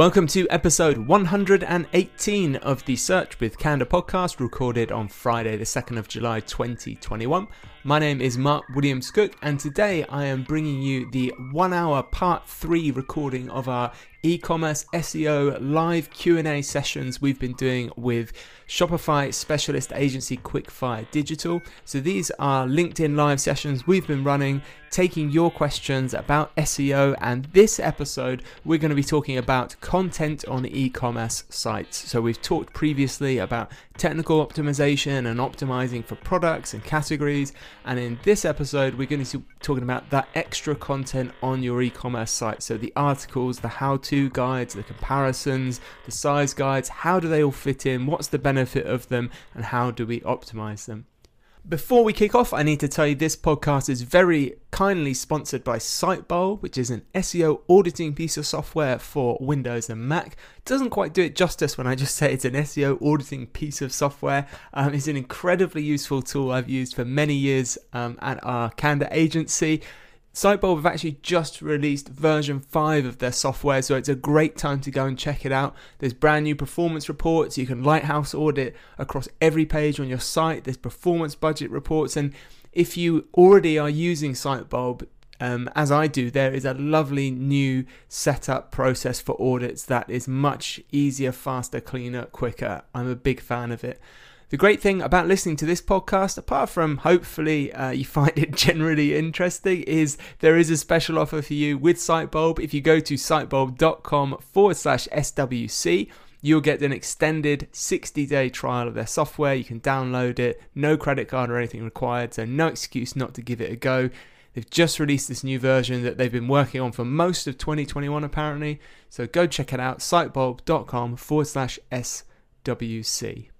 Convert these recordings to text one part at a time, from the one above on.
Welcome to episode 118 of the Search with Candour podcast, recorded on Friday, the 2nd of July 2021. My name is Mark Williams Cook, and today I am bringing you the one hour part three recording of our e-commerce SEO live Q&A sessions we've been doing with Shopify specialist agency Quickfire Digital. So these are LinkedIn live sessions we've been running taking your questions about SEO and this episode we're going to be talking about content on e-commerce sites. So we've talked previously about technical optimization and optimizing for products and categories and in this episode we're going to be talking about that extra content on your e-commerce site. So the articles, the how-to guides, the comparisons, the size guides, how do they all fit in, what's the benefit of them, and how do we optimize them. Before we kick off, I need to tell you this podcast is very kindly sponsored by Sitebulb, which is an SEO auditing piece of software for Windows and Mac. Doesn't quite do it justice when I just say it's an SEO auditing piece of software. Um, it's an incredibly useful tool I've used for many years um, at our Candour agency. Sitebulb have actually just released version 5 of their software, so it's a great time to go and check it out. There's brand new performance reports, you can lighthouse audit across every page on your site, there's performance budget reports, and if you already are using Sitebulb, um, as I do, there is a lovely new setup process for audits that is much easier, faster, cleaner, quicker. I'm a big fan of it. The great thing about listening to this podcast, apart from hopefully uh, you find it generally interesting, is there is a special offer for you with Sitebulb. If you go to sitebulb.com forward slash SWC, you'll get an extended 60 day trial of their software. You can download it, no credit card or anything required, so no excuse not to give it a go. They've just released this new version that they've been working on for most of 2021, apparently. So go check it out, sitebulb.com forward slash SWC.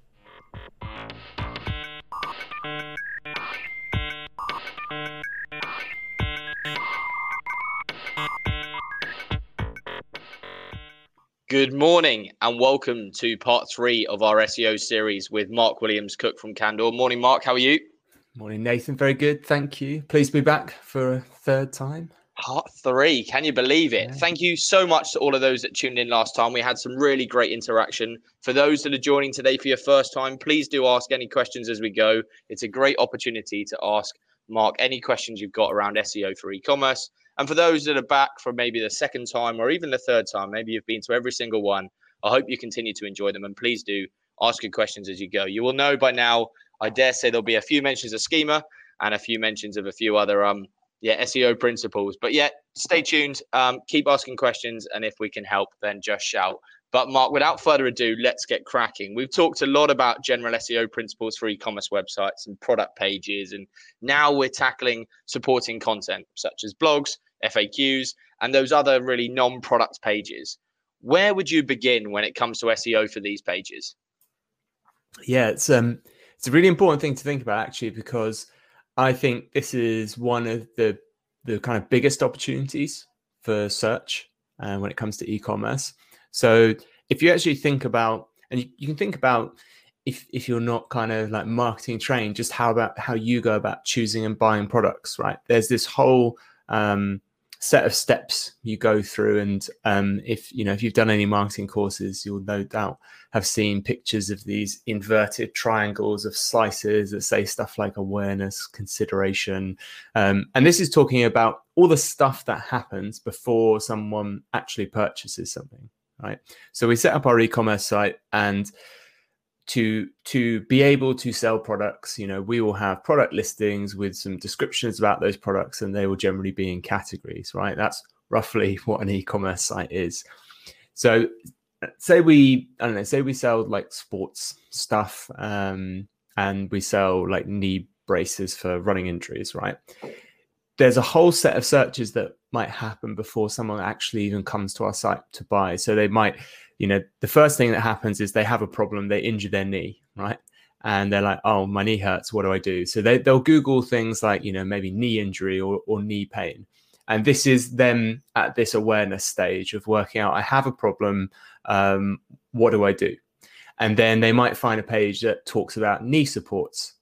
Good morning and welcome to part three of our SEO series with Mark Williams Cook from Candour. Morning, Mark. How are you? Morning, Nathan. Very good. Thank you. Pleased to be back for a third time. Part three. Can you believe it? Yeah. Thank you so much to all of those that tuned in last time. We had some really great interaction. For those that are joining today for your first time, please do ask any questions as we go. It's a great opportunity to ask Mark any questions you've got around SEO for e commerce. And for those that are back for maybe the second time or even the third time, maybe you've been to every single one, I hope you continue to enjoy them. And please do ask your questions as you go. You will know by now, I dare say there'll be a few mentions of schema and a few mentions of a few other um yeah SEO principles. But yeah, stay tuned. Um, keep asking questions, and if we can help, then just shout. But Mark, without further ado, let's get cracking. We've talked a lot about general SEO principles for e-commerce websites and product pages, and now we're tackling supporting content such as blogs, FAQs, and those other really non product pages. Where would you begin when it comes to SEO for these pages? Yeah, it's um it's a really important thing to think about actually because I think this is one of the the kind of biggest opportunities for search uh, when it comes to e-commerce. So if you actually think about and you, you can think about if if you're not kind of like marketing trained, just how about how you go about choosing and buying products, right? There's this whole um, set of steps you go through. And um, if you know if you've done any marketing courses you'll no doubt have seen pictures of these inverted triangles of slices that say stuff like awareness consideration. Um, and this is talking about all the stuff that happens before someone actually purchases something right? So we set up our e-commerce site and to to be able to sell products you know we will have product listings with some descriptions about those products and they will generally be in categories right? That's roughly what an e-commerce site is. So say we i don't know say we sell like sports stuff um, and we sell like knee braces for running injuries right? There's a whole set of searches that might happen before someone actually even comes to our site to buy. So they might you know, the first thing that happens is they have a problem, they injure their knee, right? And they're like, oh, my knee hurts. What do I do? So they, they'll Google things like, you know, maybe knee injury or, or knee pain. And this is them at this awareness stage of working out I have a problem. Um, what do I do? And then they might find a page that talks about knee supports.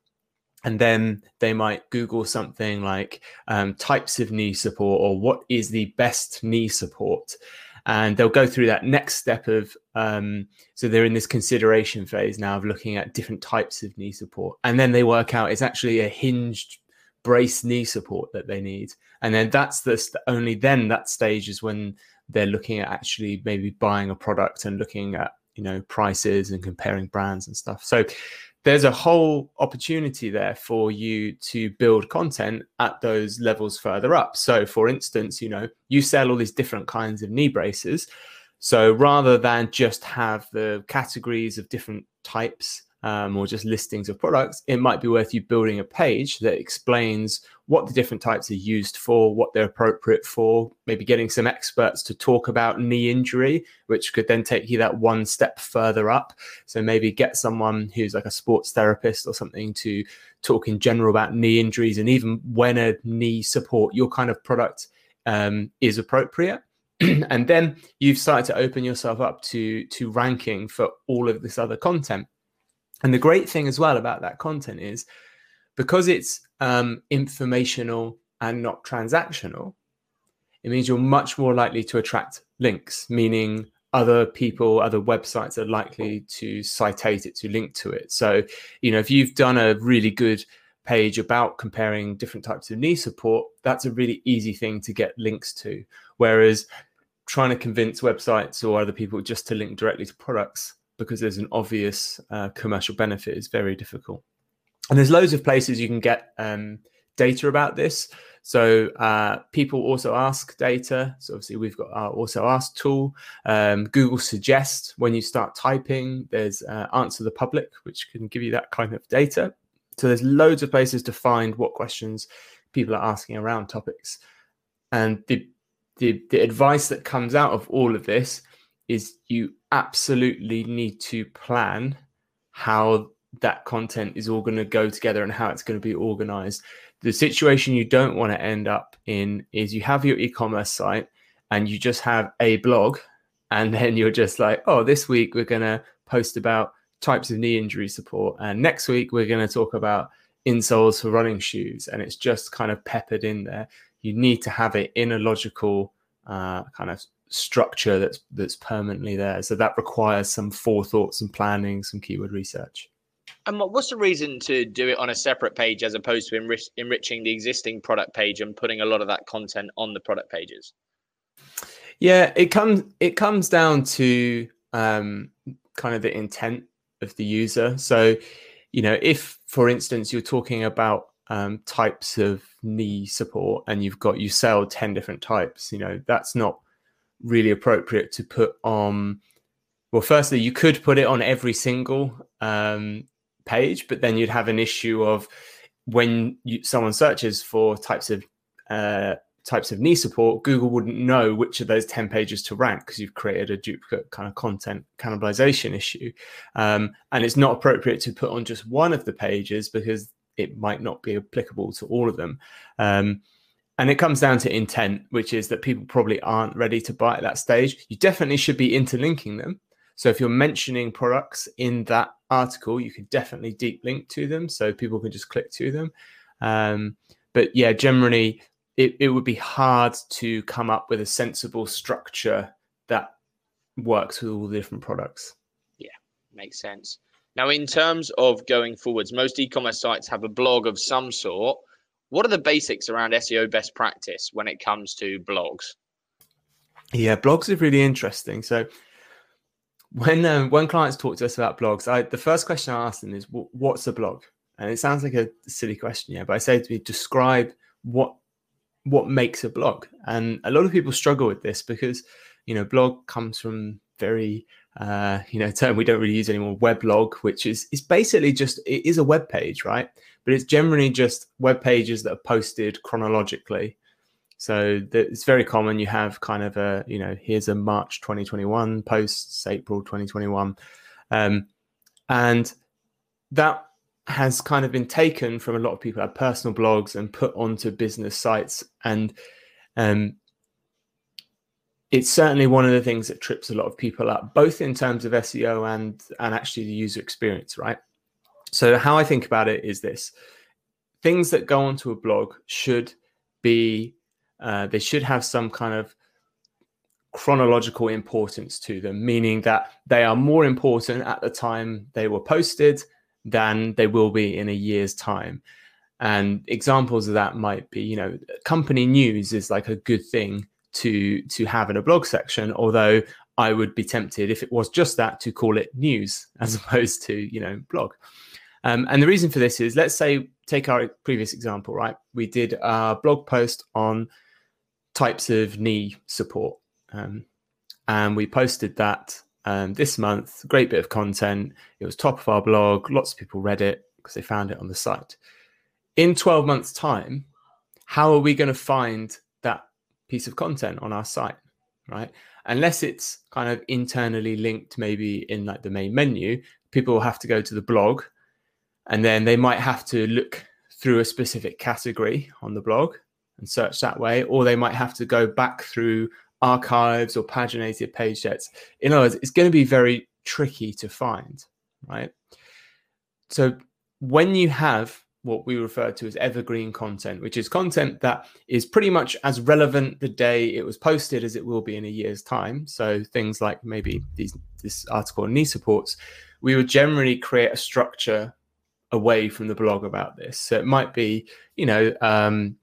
And then they might Google something like um, types of knee support or what is the best knee support and they'll go through that next step of um, so they're in this consideration phase now of looking at different types of knee support. And then they work out it's actually a hinged brace knee support that they need. And then that's the only then that stage is when they're looking at actually maybe buying a product and looking at you know prices and comparing brands and stuff. So there's a whole opportunity there for you to build content at those levels further up. So, for instance, you know, you sell all these different kinds of knee braces. So, rather than just have the categories of different types um, or just listings of products, it might be worth you building a page that explains what the different types are used for, what they're appropriate for, maybe getting some experts to talk about knee injury, which could then take you that one step further up. So maybe get someone who's like a sports therapist or something to talk in general about knee injuries and even when a knee support, your kind of product um, is appropriate. and then you've started to open yourself up to to ranking for all of this other content. And the great thing as well about that content is because it's um, informational and not transactional, it means you're much more likely to attract links, meaning other people, other websites are likely to citate it, to link to it. So, you know, if you've done a really good page about comparing different types of knee support, that's a really easy thing to get links to. Whereas trying to convince websites or other people just to link directly to products because there's an obvious uh, commercial benefit is very difficult and there's loads of places you can get um, data about this. So uh, people also ask data. So obviously we've got our also ask tool. Um, Google Suggest when you start typing. There's uh, Answer the Public, which can give you that kind of data. So there's loads of places to find what questions people are asking around topics. And the the, the advice that comes out of all of this is you absolutely need to plan how that content is all going to go together and how it's going to be organized. The situation you don't want to end up in is you have your e commerce site and you just have a blog, and then you're just like, oh, this week we're going to post about types of knee injury support, and next week we're going to talk about insoles for running shoes, and it's just kind of peppered in there. You need to have it in a logical uh, kind of structure that's that's permanently there. So that requires some forethought, some planning, some keyword research. And what's the reason to do it on a separate page as opposed to enrich- enriching the existing product page and putting a lot of that content on the product pages? Yeah, it comes it comes down to um, kind of the intent of the user. So, you know, if for instance you're talking about um, types of knee support and you've got you sell 10 different types you know that's not really appropriate to put on well firstly you could put it on every single um, page, but then you'd have an issue of when you, someone searches for types of uh, types of knee support, Google wouldn't know which of those 10 pages to rank because you've created a duplicate kind of content cannibalization issue. Um, and it's not appropriate to put on just one of the pages because it might not be applicable to all of them. Um, and it comes down to intent, which is that people probably aren't ready to buy at that stage. You definitely should be interlinking them. So if you're mentioning products in that article, you can definitely deep link to them so people can just click to them. Um, but yeah, generally, it, it would be hard to come up with a sensible structure that works with all the different products. Yeah, makes sense. Now, in terms of going forwards, most e commerce sites have a blog of some sort. What are the basics around SEO best practice when it comes to blogs? Yeah, blogs are really interesting. So, when um, when clients talk to us about blogs, I the first question I ask them is, "What's a blog?" And it sounds like a silly question, yeah, but I say to me, describe what what makes a blog. And a lot of people struggle with this because you know blog comes from very uh, you know term we don't really use anymore weblog which is is basically just it is a web page right but it's generally just web pages that are posted chronologically so it's very common. You have kind of a, you know, here's a March 2021 post, April 2021. Um, and that has kind of been taken from a lot of people have personal blogs and put onto business sites. And Um, it's certainly one of the things that trips a lot of people up, both in terms of SEO and and actually the user experience, right? So how I think about it is this: things that go onto a blog should be uh, they should have some kind of chronological importance to them, meaning that they are more important at the time they were posted than they will be in a year's time. And examples of that might be, you know, company news is like a good thing to to have in a blog section although i would be tempted if it was just that to call it news as opposed to you know blog um, and the reason for this is let's say take our previous example right? We did a blog post on types of knee support. Um, and we posted that um, this month. Great bit of content. It was top of our blog. Lots of people read it because they found it on the site. In 12 months time how are we going to find that piece of content on our site, right? Unless it's kind of internally linked, maybe in like the main menu, people will have to go to the blog and then they might have to look through a specific category on the blog and search that way, or they might have to go back through archives or paginated page sets. In other words, it's going to be very tricky to find, right? So when you have what we refer to as evergreen content, which is content that is pretty much as relevant the day it was posted as it will be in a year's time. So things like maybe these, this article on knee supports, we would generally create a structure away from the blog about this. So it might be, you know, um,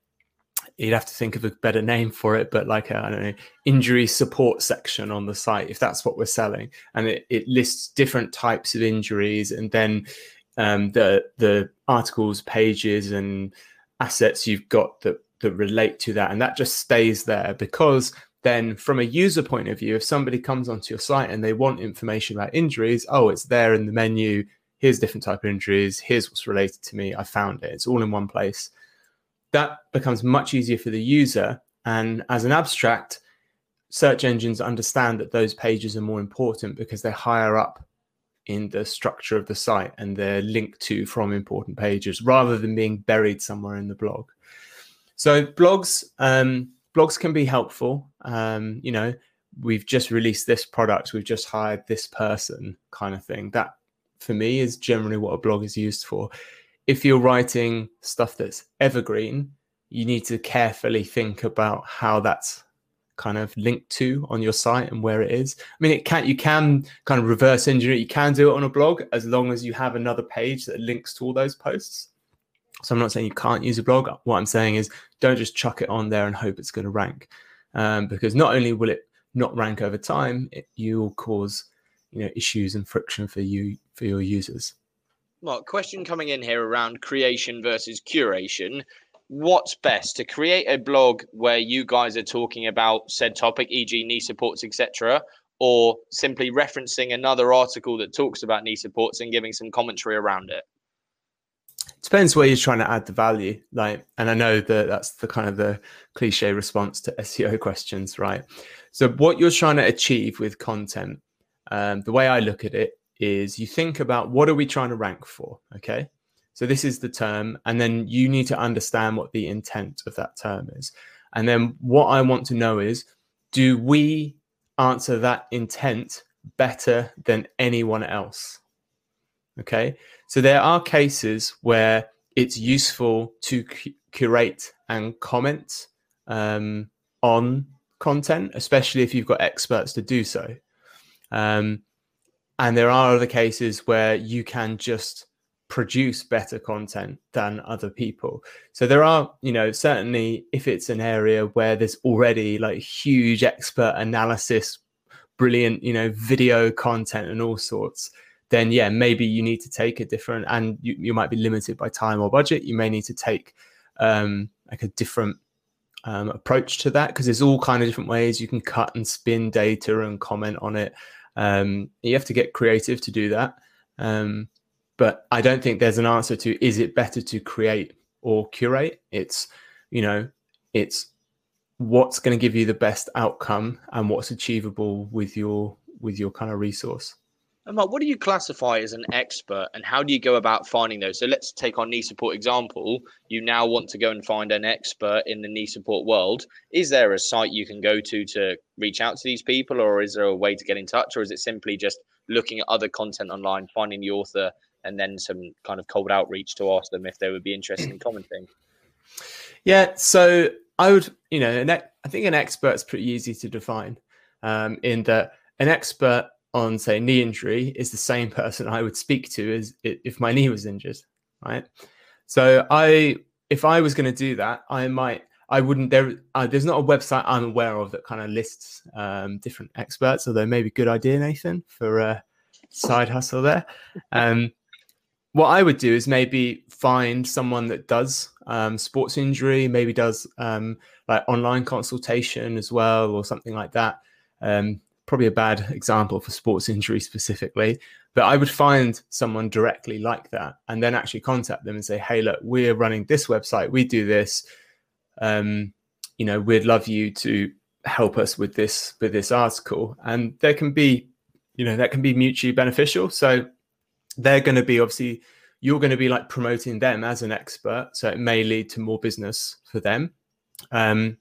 you'd have to think of a better name for it, but like I don't know, injury support section on the site, if that's what we're selling, and it, it lists different types of injuries, and then um, the the articles, pages, and assets you've got that that relate to that, and that just stays there because then from a user point of view, if somebody comes onto your site and they want information about injuries, oh, it's there in the menu. Here's different type of injuries. Here's what's related to me. I found it. It's all in one place. That becomes much easier for the user. And as an abstract, search engines understand that those pages are more important because they're higher up in the structure of the site and they're linked to from important pages rather than being buried somewhere in the blog. So blogs, um, blogs can be helpful. Um, you know, we've just released this product, we've just hired this person, kind of thing. That for me is generally what a blog is used for. If you're writing stuff that's evergreen, you need to carefully think about how that's kind of linked to on your site and where it is. I mean, it can you can kind of reverse engineer. You can do it on a blog as long as you have another page that links to all those posts. So I'm not saying you can't use a blog. What I'm saying is don't just chuck it on there and hope it's going to rank, um, because not only will it not rank over time, it, you'll cause you know issues and friction for you for your users. Well, question coming in here around creation versus curation what's best to create a blog where you guys are talking about said topic, e.g., knee supports, etc., or simply referencing another article that talks about knee supports and giving some commentary around it? Depends where you're trying to add the value. Like, and I know that that's the kind of the cliche response to SEO questions, right? So, what you're trying to achieve with content, um, the way I look at it is you think about what are we trying to rank for? Okay. So this is the term, and then you need to understand what the intent of that term is. And then what I want to know is, do we answer that intent better than anyone else? Okay. So there are cases where it's useful to curate and comment um, on content, especially if you've got experts to do so. Um, and there are other cases where you can just produce better content than other people. So there are, you know, certainly if it's an area where there's already like huge expert analysis, brilliant, you know, video content and all sorts, then yeah, maybe you need to take a different and you, you might be limited by time or budget. You may need to take um like a different um, approach to that because there's all kind of different ways you can cut and spin data and comment on it. Um, you have to get creative to do that. Um, but I don't think there's an answer to is it better to create or curate? It's, you know, it's what's going to give you the best outcome and what's achievable with your with your kind of resource. And what do you classify as an expert and how do you go about finding those? So let's take our knee support example. You now want to go and find an expert in the knee support world. Is there a site you can go to to reach out to these people, or is there a way to get in touch, or is it simply just looking at other content online, finding the author, and then some kind of cold outreach to ask them if they would be interested in commenting? Yeah, so I would, you know, an, I think an expert is pretty easy to define um, in that an expert on say knee injury is the same person I would speak to as if my knee was injured, right? So I, if I was going to do that, I might, I wouldn't. There, uh, there's not a website I'm aware of that kind of lists um, different experts. Although maybe good idea, Nathan, for a side hustle there. Um, what I would do is maybe find someone that does um, sports injury, maybe does um, like online consultation as well, or something like that. Um, probably a bad example for sports injury specifically, but I would find someone directly like that and then actually contact them and say, hey, look, we're running this website, we do this. Um, you know, we'd love you to help us with this with this article. And there can be, you know, that can be mutually beneficial. So they're going to be obviously you're going to be like promoting them as an expert. So it may lead to more business for them. Um,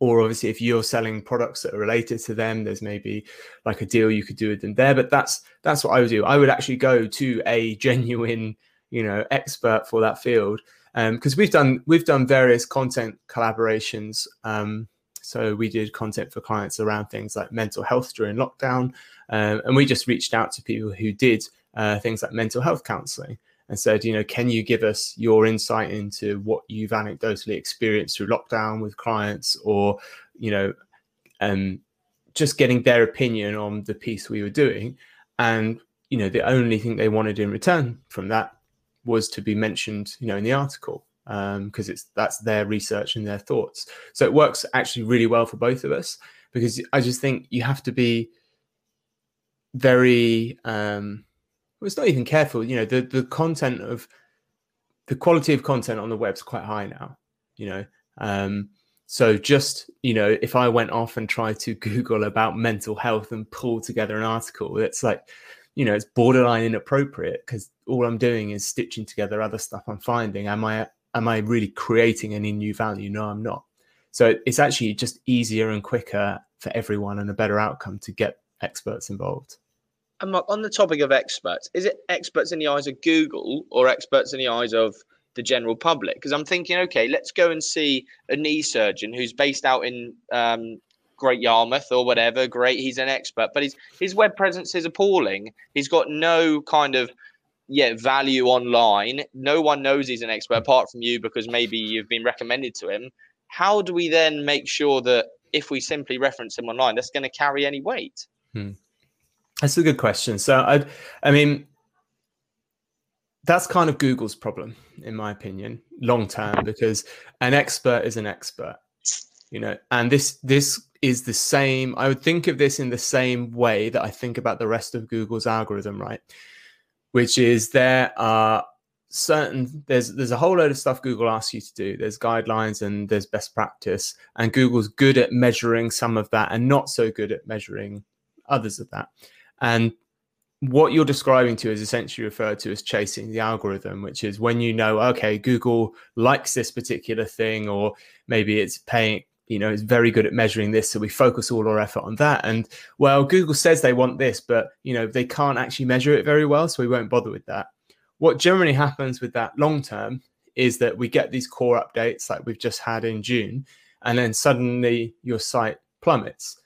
or obviously if you're selling products that are related to them there's maybe like a deal you could do with them there but that's that's what i would do. I would actually go to a genuine you know expert for that field because um, we've done we've done various content collaborations um, so we did content for clients around things like mental health during lockdown um, and we just reached out to people who did uh, things like mental health counseling and said, you know, can you give us your insight into what you've anecdotally experienced through lockdown with clients, or you know, um, just getting their opinion on the piece we were doing, and you know, the only thing they wanted in return from that was to be mentioned, you know, in the article because um, it's that's their research and their thoughts. So it works actually really well for both of us because I just think you have to be very um, well, it's not even careful. You know, the the content of the quality of content on the web's quite high now. You know, um, so just you know, if I went off and tried to Google about mental health and pull together an article, it's like, you know, it's borderline inappropriate because all I'm doing is stitching together other stuff I'm finding. Am I am I really creating any new value? No, I'm not. So it's actually just easier and quicker for everyone and a better outcome to get experts involved. And Mark, on the topic of experts, is it experts in the eyes of Google or experts in the eyes of the general public? Because I'm thinking, okay, let's go and see a knee surgeon who's based out in um, Great Yarmouth or whatever. Great, he's an expert, but his his web presence is appalling. He's got no kind of yeah value online. No one knows he's an expert apart from you because maybe you've been recommended to him. How do we then make sure that if we simply reference him online, that's going to carry any weight? Hmm. That's a good question. So I, I mean, that's kind of Google's problem, in my opinion, long term, because an expert is an expert, you know, and this this is the same. I would think of this in the same way that I think about the rest of Google's algorithm, right? Which is there are certain there's there's a whole load of stuff Google asks you to do. There's guidelines and there's best practice, and Google's good at measuring some of that and not so good at measuring others of that. And what you're describing to is essentially referred to as chasing the algorithm, which is when you know, okay, Google likes this particular thing, or maybe it's paying, you know, it's very good at measuring this. So we focus all our effort on that. And well, Google says they want this, but, you know, they can't actually measure it very well. So we won't bother with that. What generally happens with that long term is that we get these core updates like we've just had in June, and then suddenly your site plummets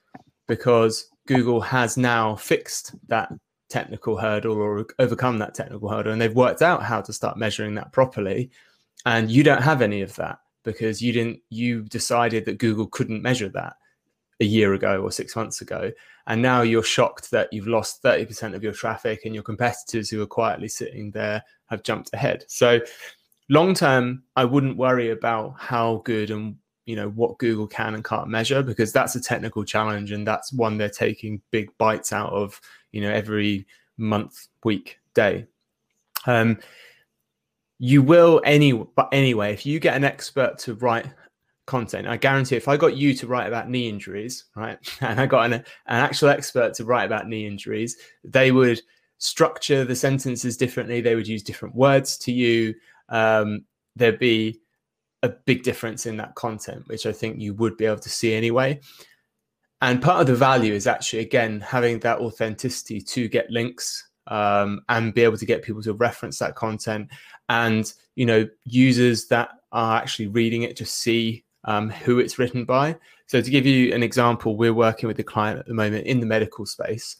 because Google has now fixed that technical hurdle or overcome that technical hurdle and they've worked out how to start measuring that properly. And you don't have any of that because you didn't you decided that Google couldn't measure that a year ago or 6 months ago. And now you're shocked that you've lost 30% of your traffic and your competitors who are quietly sitting there have jumped ahead. So long term I wouldn't worry about how good and you know what Google can and can't measure because that's a technical challenge and that's one they're taking big bites out of you know every month, week, day. Um, you will any but anyway if you get an expert to write content i guarantee if i got you to write about knee injuries right and i got an, an actual expert to write about knee injuries they would structure the sentences differently. They would use different words to you. Um, there'd be a big difference in that content, which I think you would be able to see anyway. And part of the value is actually, again, having that authenticity to get links um, and be able to get people to reference that content. And, you know, users that are actually reading it to see um, who it's written by. So, to give you an example, we're working with a client at the moment in the medical space.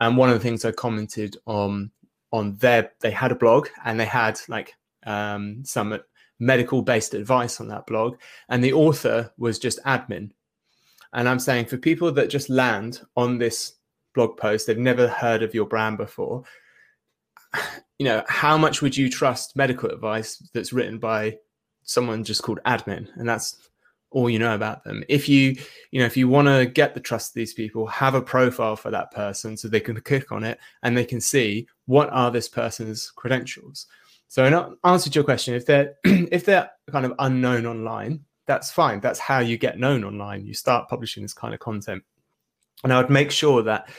And one of the things I commented on on their they had a blog and they had like um, some medical based advice on that blog, and the author was just admin. And I'm saying for people that just land on this blog post, they've never heard of your brand before. You know, how much would you trust medical advice that's written by someone just called admin? And that's all you know about them. If you, you know, if you want to get the trust of these people, have a profile for that person so they can click on it and they can see what are this person's credentials. So in answer to your question, if they're if they're kind of unknown online, that's fine. That's how you get known online. You start publishing this kind of content. And I would make sure that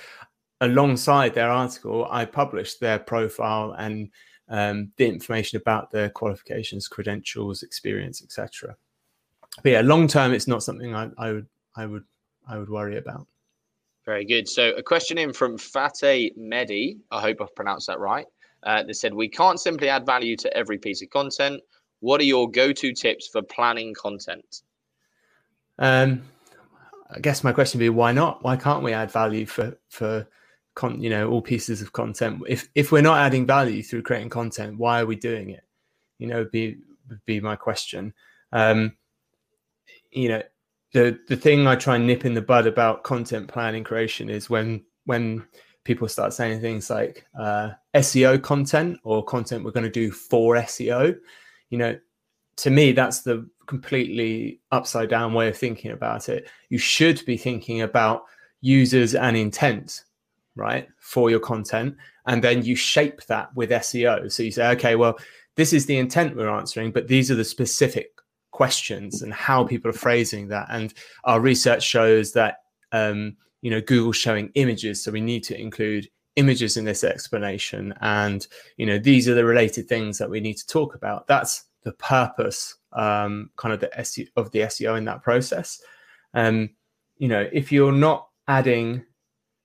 alongside their article, I publish their profile and um, the information about their qualifications, credentials, experience, etc. But yeah, long term, it's not something I, I would I would I would worry about. Very good. So a question in from Fateh Medi. I hope I've pronounced that right. Uh, they said we can't simply add value to every piece of content. What are your go-to tips for planning content? Um, I guess my question would be why not? Why can't we add value for for con- you know all pieces of content? If if we're not adding value through creating content, why are we doing it? You know, would be would be my question. Um, you know, the the thing I try and nip in the bud about content planning creation is when when people start saying things like uh, SEO content or content we're going to do for SEO. You know, to me, that's the completely upside down way of thinking about it. You should be thinking about users and intent, right, for your content. And then you shape that with SEO. So you say, okay, well, this is the intent we're answering, but these are the specific questions and how people are phrasing that. And our research shows that, um, you know, Google showing images. So we need to include images in this explanation. And, you know, these are the related things that we need to talk about. That's the purpose um, kind of the SEO of the SEO in that process. Um, you know, if you're not adding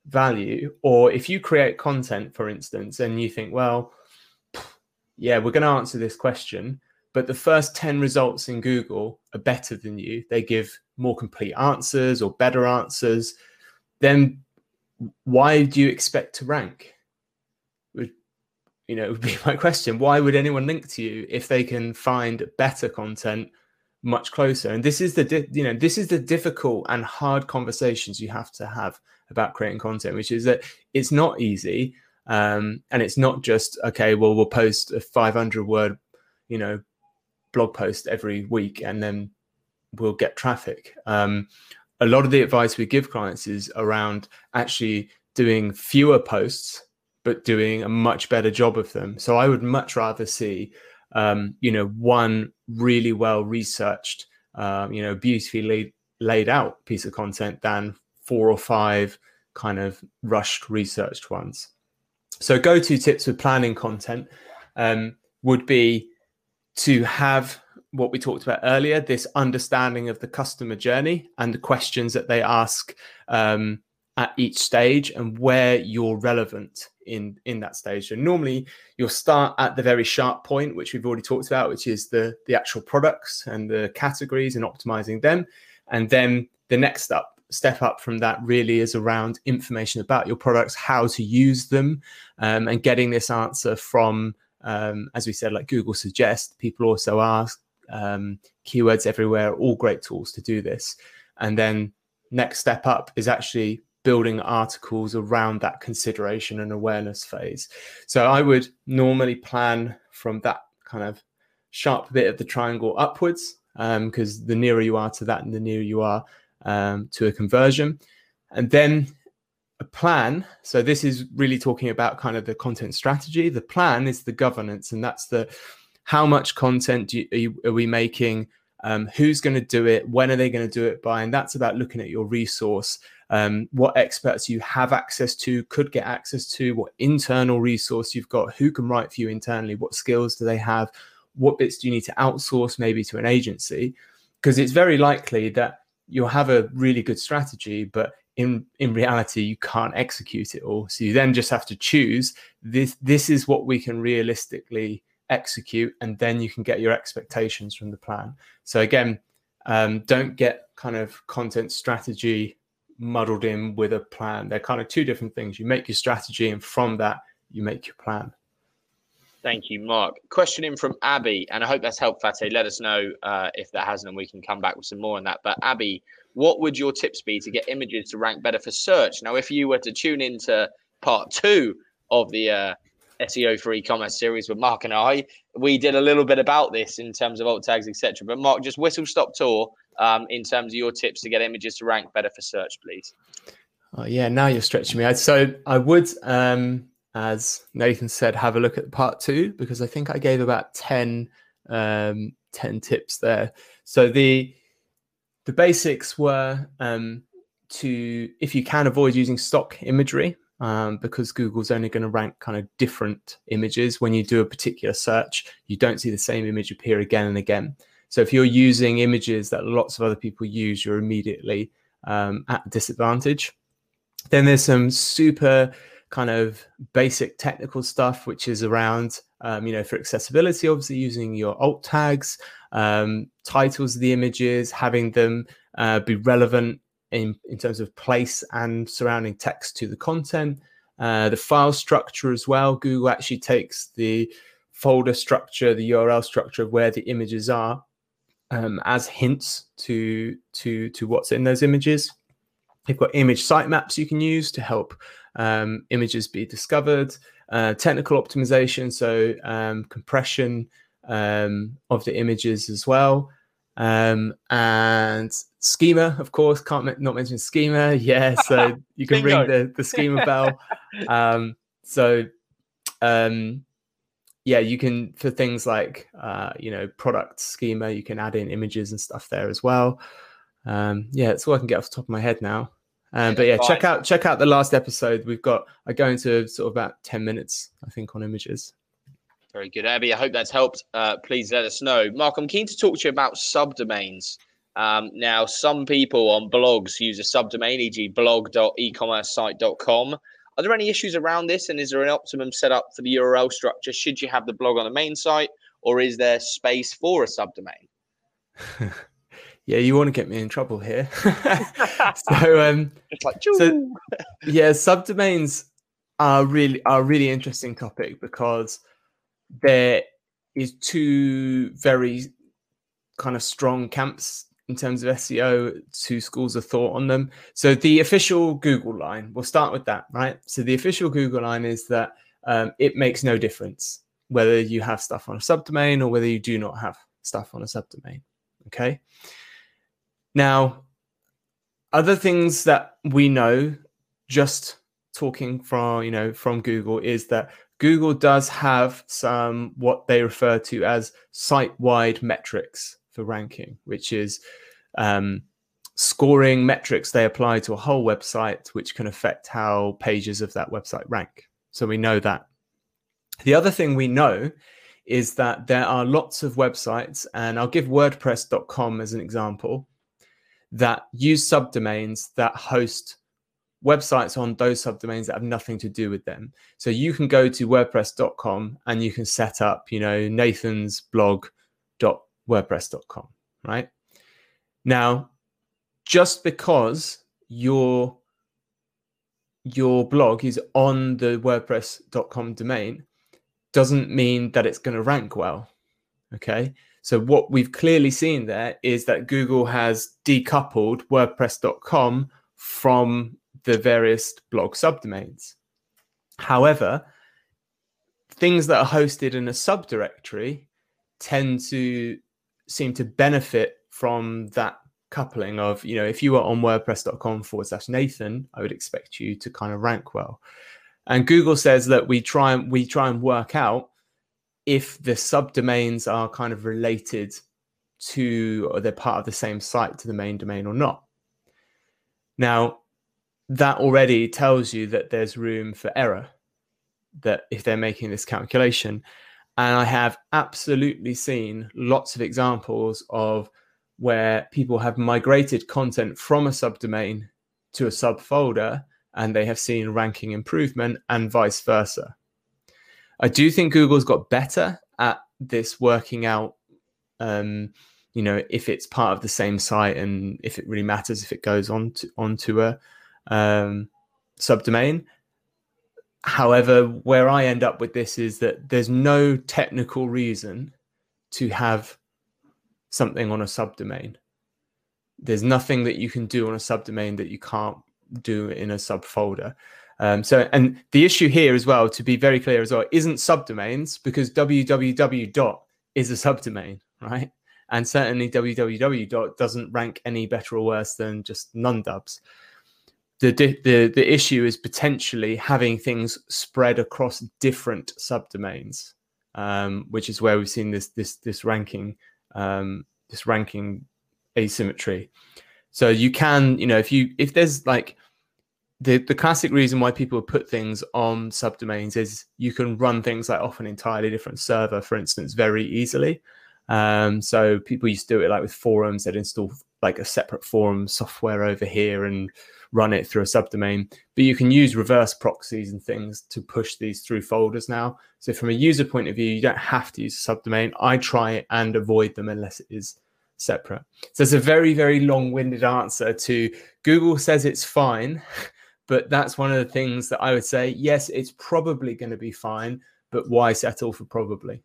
value, or if you create content, for instance, and you think, well, yeah, we're going to answer this question, but the first 10 results in Google are better than you, they give more complete answers or better answers, then why do you expect to rank? Would you know, would be my question. Why would anyone link to you if they can find better content much closer? And this is the, di- you know, this is the difficult and hard conversations you have to have about creating content, which is that it's not easy. Um, and it's not just, okay, well, we'll post a 500 word, you know, blog post every week and then we'll get traffic. Um, a lot of the advice we give clients is around actually doing fewer posts but doing a much better job of them. So I would much rather see, um, you know, one really well researched, um, you know, beautifully laid, laid out piece of content than four or five kind of rushed researched ones. So go-to tips for planning content um, would be to have what we talked about earlier, this understanding of the customer journey and the questions that they ask um, at each stage and where you're relevant in in that stage. So normally you'll start at the very sharp point, which we've already talked about, which is the the actual products and the categories and optimizing them, and then the next step step up from that really is around information about your products, how to use them, um, and getting this answer from, um, as we said, like Google suggest. People also ask um, keywords everywhere, all great tools to do this, and then next step up is actually building articles around that consideration and awareness phase. So I would normally plan from that kind of sharp bit of the triangle upwards, because um, the nearer you are to that and the nearer you are um, to a conversion. And then a plan. So this is really talking about kind of the content strategy. The plan is the governance, and that's the how much content you, are, you, are we making? Um, who's going to do it? When are they going to do it by? And that's about looking at your resource um, what experts you have access to, could get access to, what internal resource you've got, who can write for you internally, what skills do they have, what bits do you need to outsource maybe to an agency? Because it's very likely that you'll have a really good strategy, but in in reality you can't execute it all. So you then just have to choose this. This is what we can realistically execute, and then you can get your expectations from the plan. So again, um, don't get kind of content strategy muddled in with a plan. They're kind of two different things. You make your strategy, and from that, you make your plan. Thank you, Mark. Question in from Abby, and I hope that's helped, Fateh. Let us know uh, if that hasn't, and we can come back with some more on that. But Abby, what would your tips be to get images to rank better for search? Now, if you were to tune into part two of the uh, SEO for e-commerce series with Mark and I, we did a little bit about this in terms of alt tags, etc. But Mark, just whistle stop tour um, in terms of your tips to get images to rank better for search, please. Oh, yeah, now you're stretching me. So I would um, as Nathan said, have a look at part two because I think I gave about 10, um, 10 tips there. So the the basics were um, to if you can avoid using stock imagery um, because Google's only going to rank kind of different images when you do a particular search. You don't see the same image appear again and again. So if you're using images that lots of other people use, you're immediately um, at disadvantage. Then there's some super kind of basic technical stuff, which is around, um, you know, for accessibility, obviously using your alt tags, um, titles of the images, having them uh, be relevant in, in terms of place and surrounding text to the content. Uh, the file structure as well. Google actually takes the folder structure, the URL structure of where the images are, um, as hints to to to what's in those images. You've got image sitemaps you can use to help um, images be discovered, uh, technical optimization, so um, compression um, of the images as well, um, and schema, of course, can't not mention schema. Yeah, so you can ring the, the schema bell. Um, so, um, yeah, you can for things like uh, you know product schema, you can add in images and stuff there as well. Um, yeah, it's all I can get off the top of my head now. Um, but yeah, check out check out the last episode. We've got I go into sort of about ten minutes, I think, on images. Very good, Abby. I hope that's helped. Uh, please let us know, Mark. I'm keen to talk to you about subdomains. Um, now, some people on blogs use a subdomain, e.g., blog.ecommercesite.com. Are there any issues around this, and is there an optimum setup for the URL structure? Should you have the blog on the main site, or is there space for a subdomain? yeah, you want to get me in trouble here. so, um, like, so yeah, subdomains are really are a really interesting topic because there is two very kind of strong camps in terms of SEO, two schools of thought on them. So the official Google line, we'll start with that, right? So the official Google line is that um, it makes no difference whether you have stuff on a subdomain or whether you do not have stuff on a subdomain. Okay. Now, other things that we know just talking from you know from Google is that Google does have some what they refer to as site-wide metrics for ranking, which is um, scoring metrics they apply to a whole website, which can affect how pages of that website rank. So we know that. The other thing we know is that there are lots of websites, and I'll give WordPress.com as an example, that use subdomains that host websites on those subdomains that have nothing to do with them. So you can go to wordpress.com and you can set up, you know, Nathan's blog.wordpress.com, right? Now, just because your your blog is on the wordpress.com domain doesn't mean that it's going to rank well. Okay? So what we've clearly seen there is that Google has decoupled WordPress.com from the various blog subdomains. However, things that are hosted in a subdirectory tend to seem to benefit from that coupling of, you know, if you were on WordPress.com forward slash Nathan, I would expect you to kind of rank well. And Google says that we try and we try and work out if the subdomains are kind of related to or they're part of the same site to the main domain or not. Now, that already tells you that there's room for error that if they're making this calculation and i have absolutely seen lots of examples of where people have migrated content from a subdomain to a subfolder and they have seen ranking improvement and vice versa i do think google's got better at this working out um, you know if it's part of the same site and if it really matters if it goes on to onto a um, subdomain. However, where I end up with this is that there's no technical reason to have something on a subdomain. There's nothing that you can do on a subdomain that you can't do in a subfolder. Um, so, and the issue here as well, to be very clear as well, isn't subdomains because www dot is a subdomain, right? And certainly www dot doesn't rank any better or worse than just nondubs the the the issue is potentially having things spread across different subdomains, um, which is where we've seen this this this ranking um, this ranking asymmetry. So you can you know if you if there's like the the classic reason why people put things on subdomains is you can run things like off an entirely different server, for instance, very easily. Um, so people used to do it like with forums; they'd install like a separate forum software over here and run it through a subdomain. But you can use reverse proxies and things to push these through folders now. So from a user point of view, you don't have to use a subdomain. I try and avoid them unless it is separate. So it's a very, very long-winded answer to Google says it's fine, but that's one of the things that I would say, yes, it's probably going to be fine, but why settle for probably?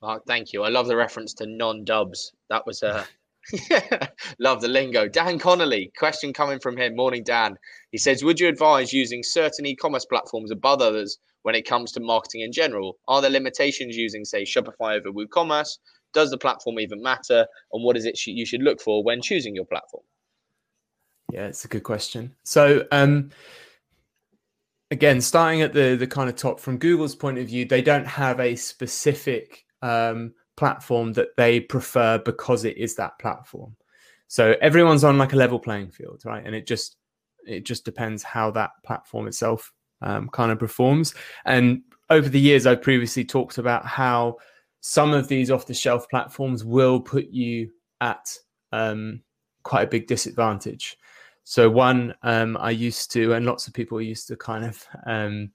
Mark, thank you. I love the reference to non-dubs. That was uh, a Love the lingo. Dan Connolly, question coming from him. Morning, Dan. He says, Would you advise using certain e commerce platforms above others when it comes to marketing in general? Are there limitations using, say, Shopify over WooCommerce? Does the platform even matter? And what is it you should look for when choosing your platform? Yeah, it's a good question. So, um, again, starting at the the kind of top from Google's point of view, they don't have a specific um, platform that they prefer because it is that platform. So everyone's on like a level playing field, right? And it just it just depends how that platform itself um, kind of performs. And over the years, I've previously talked about how some of these off the shelf platforms will put you at um, quite a big disadvantage. So one um, I used to, and lots of people used to kind of um,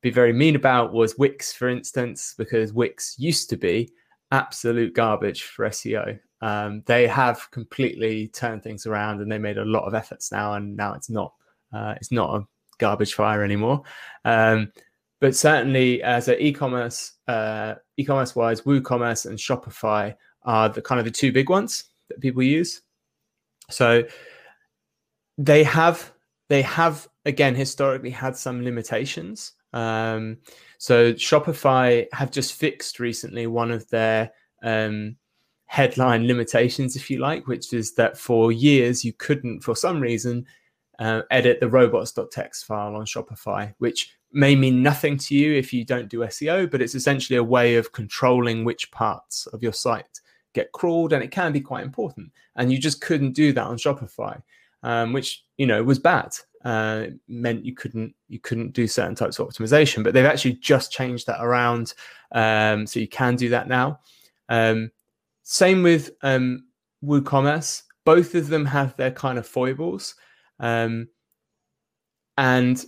be very mean about was Wix, for instance, because Wix used to be absolute garbage for SEO. Um, they have completely turned things around and they made a lot of efforts now, and now it's not uh, it's not a garbage fire anymore. Um, but certainly, as an e-commerce uh, e-commerce wise, WooCommerce and Shopify are the kind of the two big ones that people use. So they have they have again historically had some limitations. Um, so Shopify have just fixed recently one of their um, headline limitations, if you like, which is that for years you couldn't, for some reason, uh, edit the robots.txt file on Shopify, which may mean nothing to you if you don't do SEO, but it's essentially a way of controlling which parts of your site get crawled, and it can be quite important. And you just couldn't do that on Shopify, um, which you know was bad uh, meant you couldn't you couldn't do certain types of optimization. But they've actually just changed that around, um, so you can do that now. Um, same with um, WooCommerce. Both of them have their kind of foibles, um, and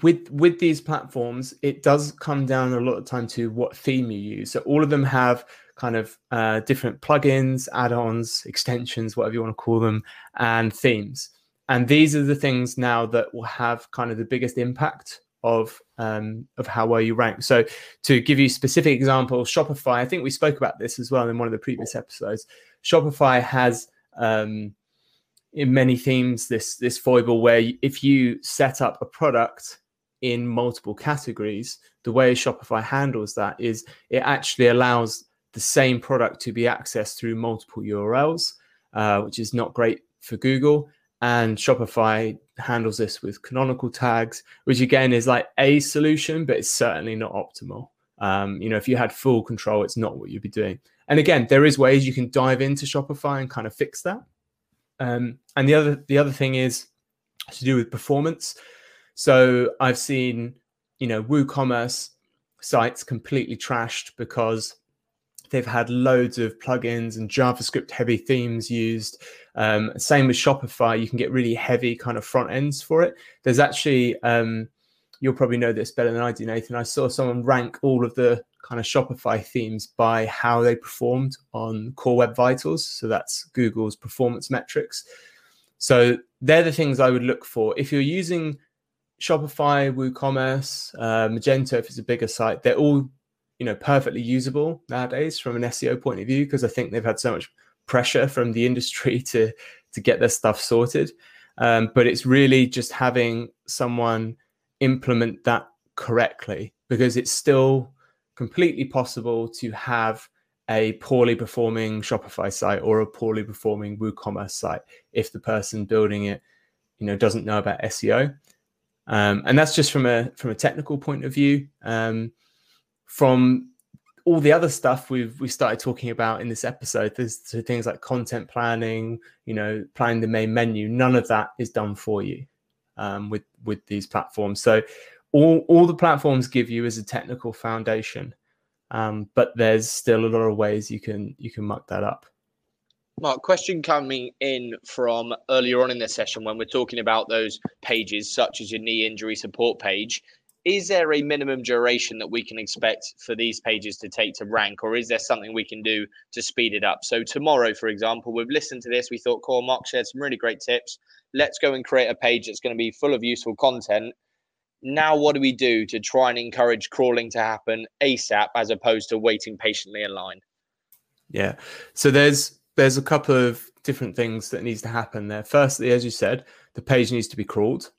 with with these platforms, it does come down a lot of time to what theme you use. So all of them have kind of uh, different plugins, add-ons, extensions, whatever you want to call them, and themes and these are the things now that will have kind of the biggest impact of um, of how well you rank. So to give you specific examples, Shopify, I think we spoke about this as well in one of the previous episodes. Shopify has um, in many themes this this foible where if you set up a product in multiple categories, the way Shopify handles that is it actually allows the same product to be accessed through multiple URLs, uh, which is not great for Google and Shopify handles this with canonical tags, which again is like a solution, but it's certainly not optimal. Um, you know, if you had full control, it's not what you'd be doing. And again, there is ways you can dive into Shopify and kind of fix that. Um, and the other the other thing is to do with performance. So I've seen, you know, WooCommerce sites completely trashed because they've had loads of plugins and JavaScript heavy themes used. Um, same with Shopify, you can get really heavy kind of front ends for it. There's actually, um, you'll probably know this better than I do, Nathan. I saw someone rank all of the kind of Shopify themes by how they performed on Core Web Vitals. So that's Google's performance metrics. So they're the things I would look for. If you're using Shopify, WooCommerce, uh, Magento, if it's a bigger site, they're all you know perfectly usable nowadays from an SEO point of view because I think they've had so much pressure from the industry to to get their stuff sorted. Um, but it's really just having someone implement that correctly because it's still completely possible to have a poorly performing Shopify site or a poorly performing WooCommerce site if the person building it, you know, doesn't know about SEO. Um, and that's just from a from a technical point of view. Um, from all the other stuff we've we started talking about in this episode, there's things like content planning, you know, planning the main menu. None of that is done for you um, with with these platforms. So all all the platforms give you is a technical foundation, um, but there's still a lot of ways you can you can muck that up. Mark, question coming in from earlier on in the session when we're talking about those pages, such as your knee injury support page is there a minimum duration that we can expect for these pages to take to rank, or is there something we can do to speed it up? So tomorrow, for example, we've listened to this. We thought, Core Mark shared some really great tips. Let's go and create a page that's going to be full of useful content. Now, what do we do to try and encourage crawling to happen ASAP as opposed to waiting patiently in line? Yeah. So there's there's a couple of different things that needs to happen there. Firstly, as you said, the page needs to be crawled.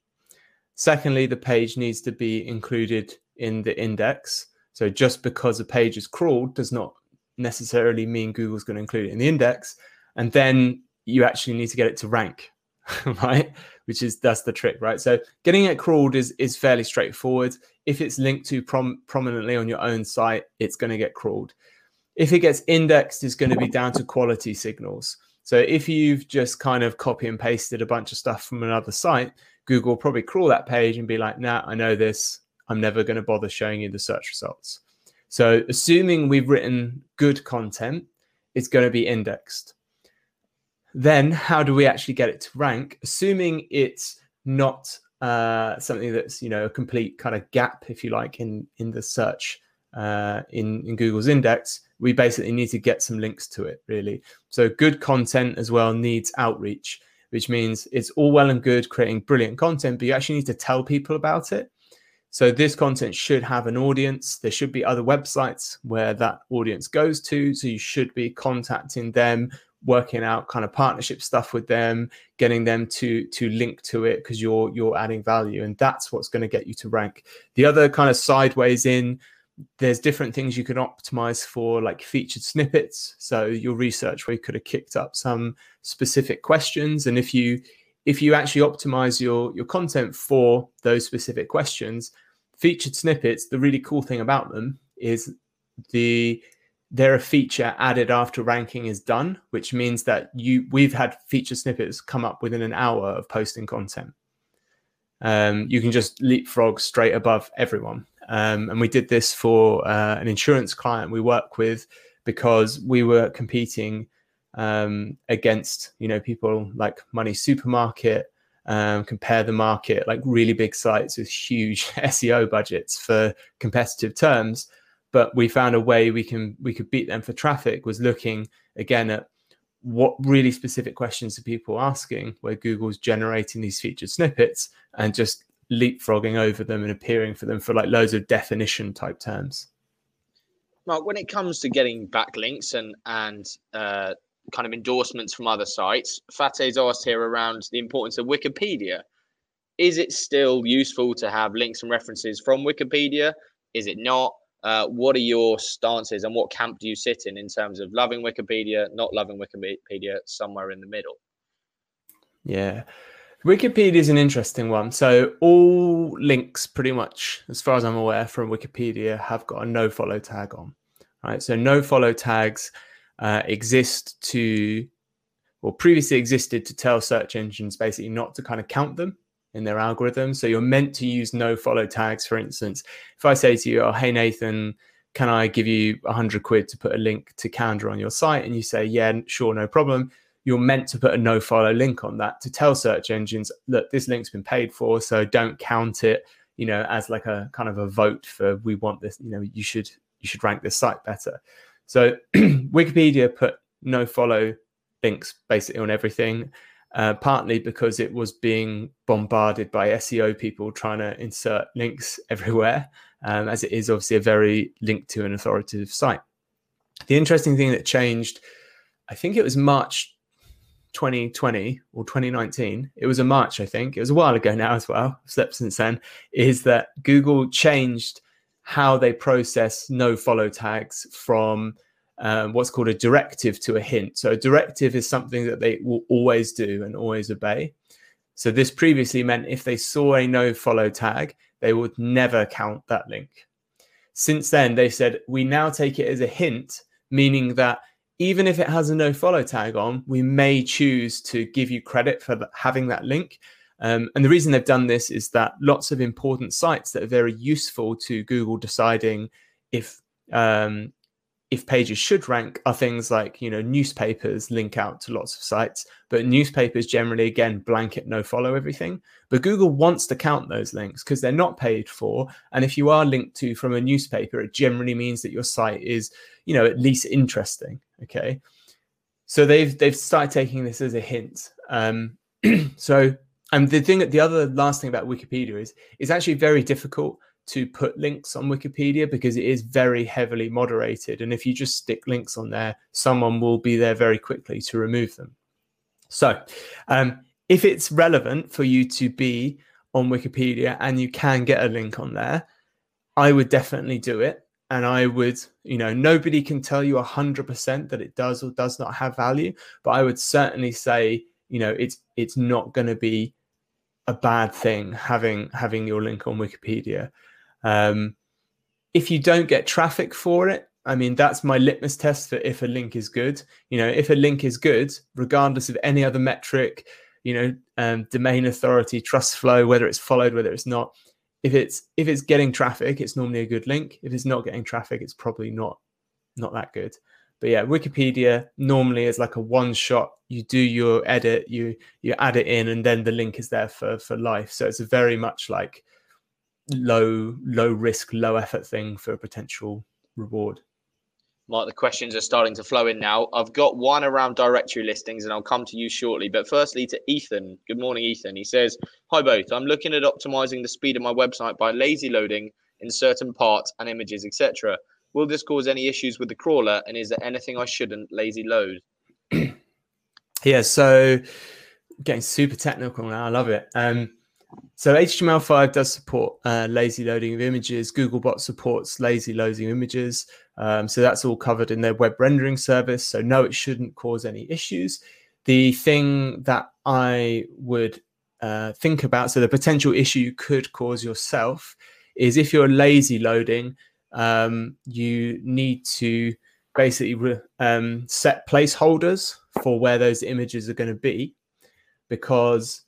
Secondly, the page needs to be included in the index. So just because a page is crawled does not necessarily mean Google's going to include it in the index. And then you actually need to get it to rank, right? Which is that's the trick, right? So getting it crawled is is fairly straightforward. If it's linked to prom- prominently on your own site, it's going to get crawled. If it gets indexed, it's going to be down to quality signals. So if you've just kind of copy and pasted a bunch of stuff from another site, Google probably crawl that page and be like, nah, I know this. I'm never going to bother showing you the search results. So, assuming we've written good content, it's going to be indexed. Then, how do we actually get it to rank? Assuming it's not uh, something that's you know a complete kind of gap, if you like, in in the search uh, in in Google's index, we basically need to get some links to it. Really, so good content as well needs outreach which means it's all well and good creating brilliant content, but you actually need to tell people about it. So this content should have an audience. There should be other websites where that audience goes to. So you should be contacting them, working out kind of partnership stuff with them, getting them to to link to it because you're you're adding value, and that's what's going to get you to rank. The other kind of sideways in there's different things you can optimize for like featured snippets. So your research where you could have kicked up some specific questions. And if you if you actually optimize your your content for those specific questions featured snippets the really cool thing about them is the they're a feature added after ranking is done which means that you we've had feature snippets come up within an hour of posting content. Um, you can just leapfrog straight above everyone um, and we did this for uh, an insurance client we work with because we were competing um, against, you know, people like Money Supermarket, um, compare the market, like really big sites with huge SEO budgets for competitive terms. But we found a way we can we could beat them for traffic was looking again at what really specific questions are people asking where Google's generating these featured snippets and just leapfrogging over them and appearing for them for like loads of definition type terms. Mark, when it comes to getting backlinks and and uh, kind of endorsements from other sites, Fate's asked here around the importance of Wikipedia. Is it still useful to have links and references from Wikipedia? Is it not? Uh, what are your stances and what camp do you sit in in terms of loving Wikipedia, not loving Wikipedia, somewhere in the middle? Yeah. Wikipedia is an interesting one. So all links, pretty much, as far as I'm aware, from Wikipedia have got a no follow tag on. Right. So no follow tags uh, exist to, or previously existed to tell search engines basically not to kind of count them in their algorithm. So you're meant to use no follow tags. For instance, if I say to you, "Oh, hey Nathan, can I give you hundred quid to put a link to Candour on your site?" and you say, "Yeah, sure, no problem." You're meant to put a no follow link on that to tell search engines, "Look, this link's been paid for, so don't count it." You know, as like a kind of a vote for we want this. You know, you should you should rank this site better. So Wikipedia put no follow links basically on everything uh, partly because it was being bombarded by SEO people trying to insert links everywhere, um, as it is obviously a very linked to an authoritative site. The interesting thing that changed, I think it was March 2020 or 2019. It was a March, I think. It was a while ago now as well. Slept since then. Is that Google changed how they process no follow tags from um, what's called a directive to a hint. So a directive is something that they will always do and always obey. So this previously meant if they saw a no follow tag, they would never count that link. Since then, they said we now take it as a hint, meaning that even if it has a no follow tag on, we may choose to give you credit for having that link. Um, and the reason they've done this is that lots of important sites that are very useful to Google deciding if um, if pages should rank are things like you know newspapers link out to lots of sites but newspapers generally again blanket no follow everything but google wants to count those links because they're not paid for and if you are linked to from a newspaper it generally means that your site is you know at least interesting okay so they've they've started taking this as a hint um, so and the thing the other last thing about wikipedia is it's actually very difficult to put links on Wikipedia because it is very heavily moderated. And if you just stick links on there, someone will be there very quickly to remove them. So, um, if it's relevant for you to be on Wikipedia and you can get a link on there, I would definitely do it. And I would, you know, nobody can tell you 100% that it does or does not have value, but I would certainly say, you know, it's it's not going to be a bad thing having having your link on Wikipedia. Um, if you don't get traffic for it, I mean, that's my litmus test for if a link is good. You know, if a link is good, regardless of any other metric, you know, um, domain authority, trust flow, whether it's followed, whether it's not. If it's if it's getting traffic, it's normally a good link. If it's not getting traffic, it's probably not not that good. But yeah, Wikipedia normally is like a one shot. You do your edit, you you add it in, and then the link is there for for life. So it's a very much like low low risk low effort thing for a potential reward Mark, the questions are starting to flow in now. I've got one around directory listings and I'll come to you shortly. But firstly, to Ethan. Good morning, Ethan. He says, Hi, both. I'm looking at optimizing the speed of my website by lazy loading in certain parts and images, etc. Will this cause any issues with the crawler? And is there anything I shouldn't lazy load? yeah, so getting super technical now. I love it. Um, so HTML5 does support uh, lazy loading of images. Googlebot supports lazy loading images. Um, so that's all covered in their web rendering service. So no, it shouldn't cause any issues. The thing that I would uh, think about, so the potential issue you could cause yourself is if you're lazy loading, um, you need to basically re- um, set placeholders for where those images are going to be because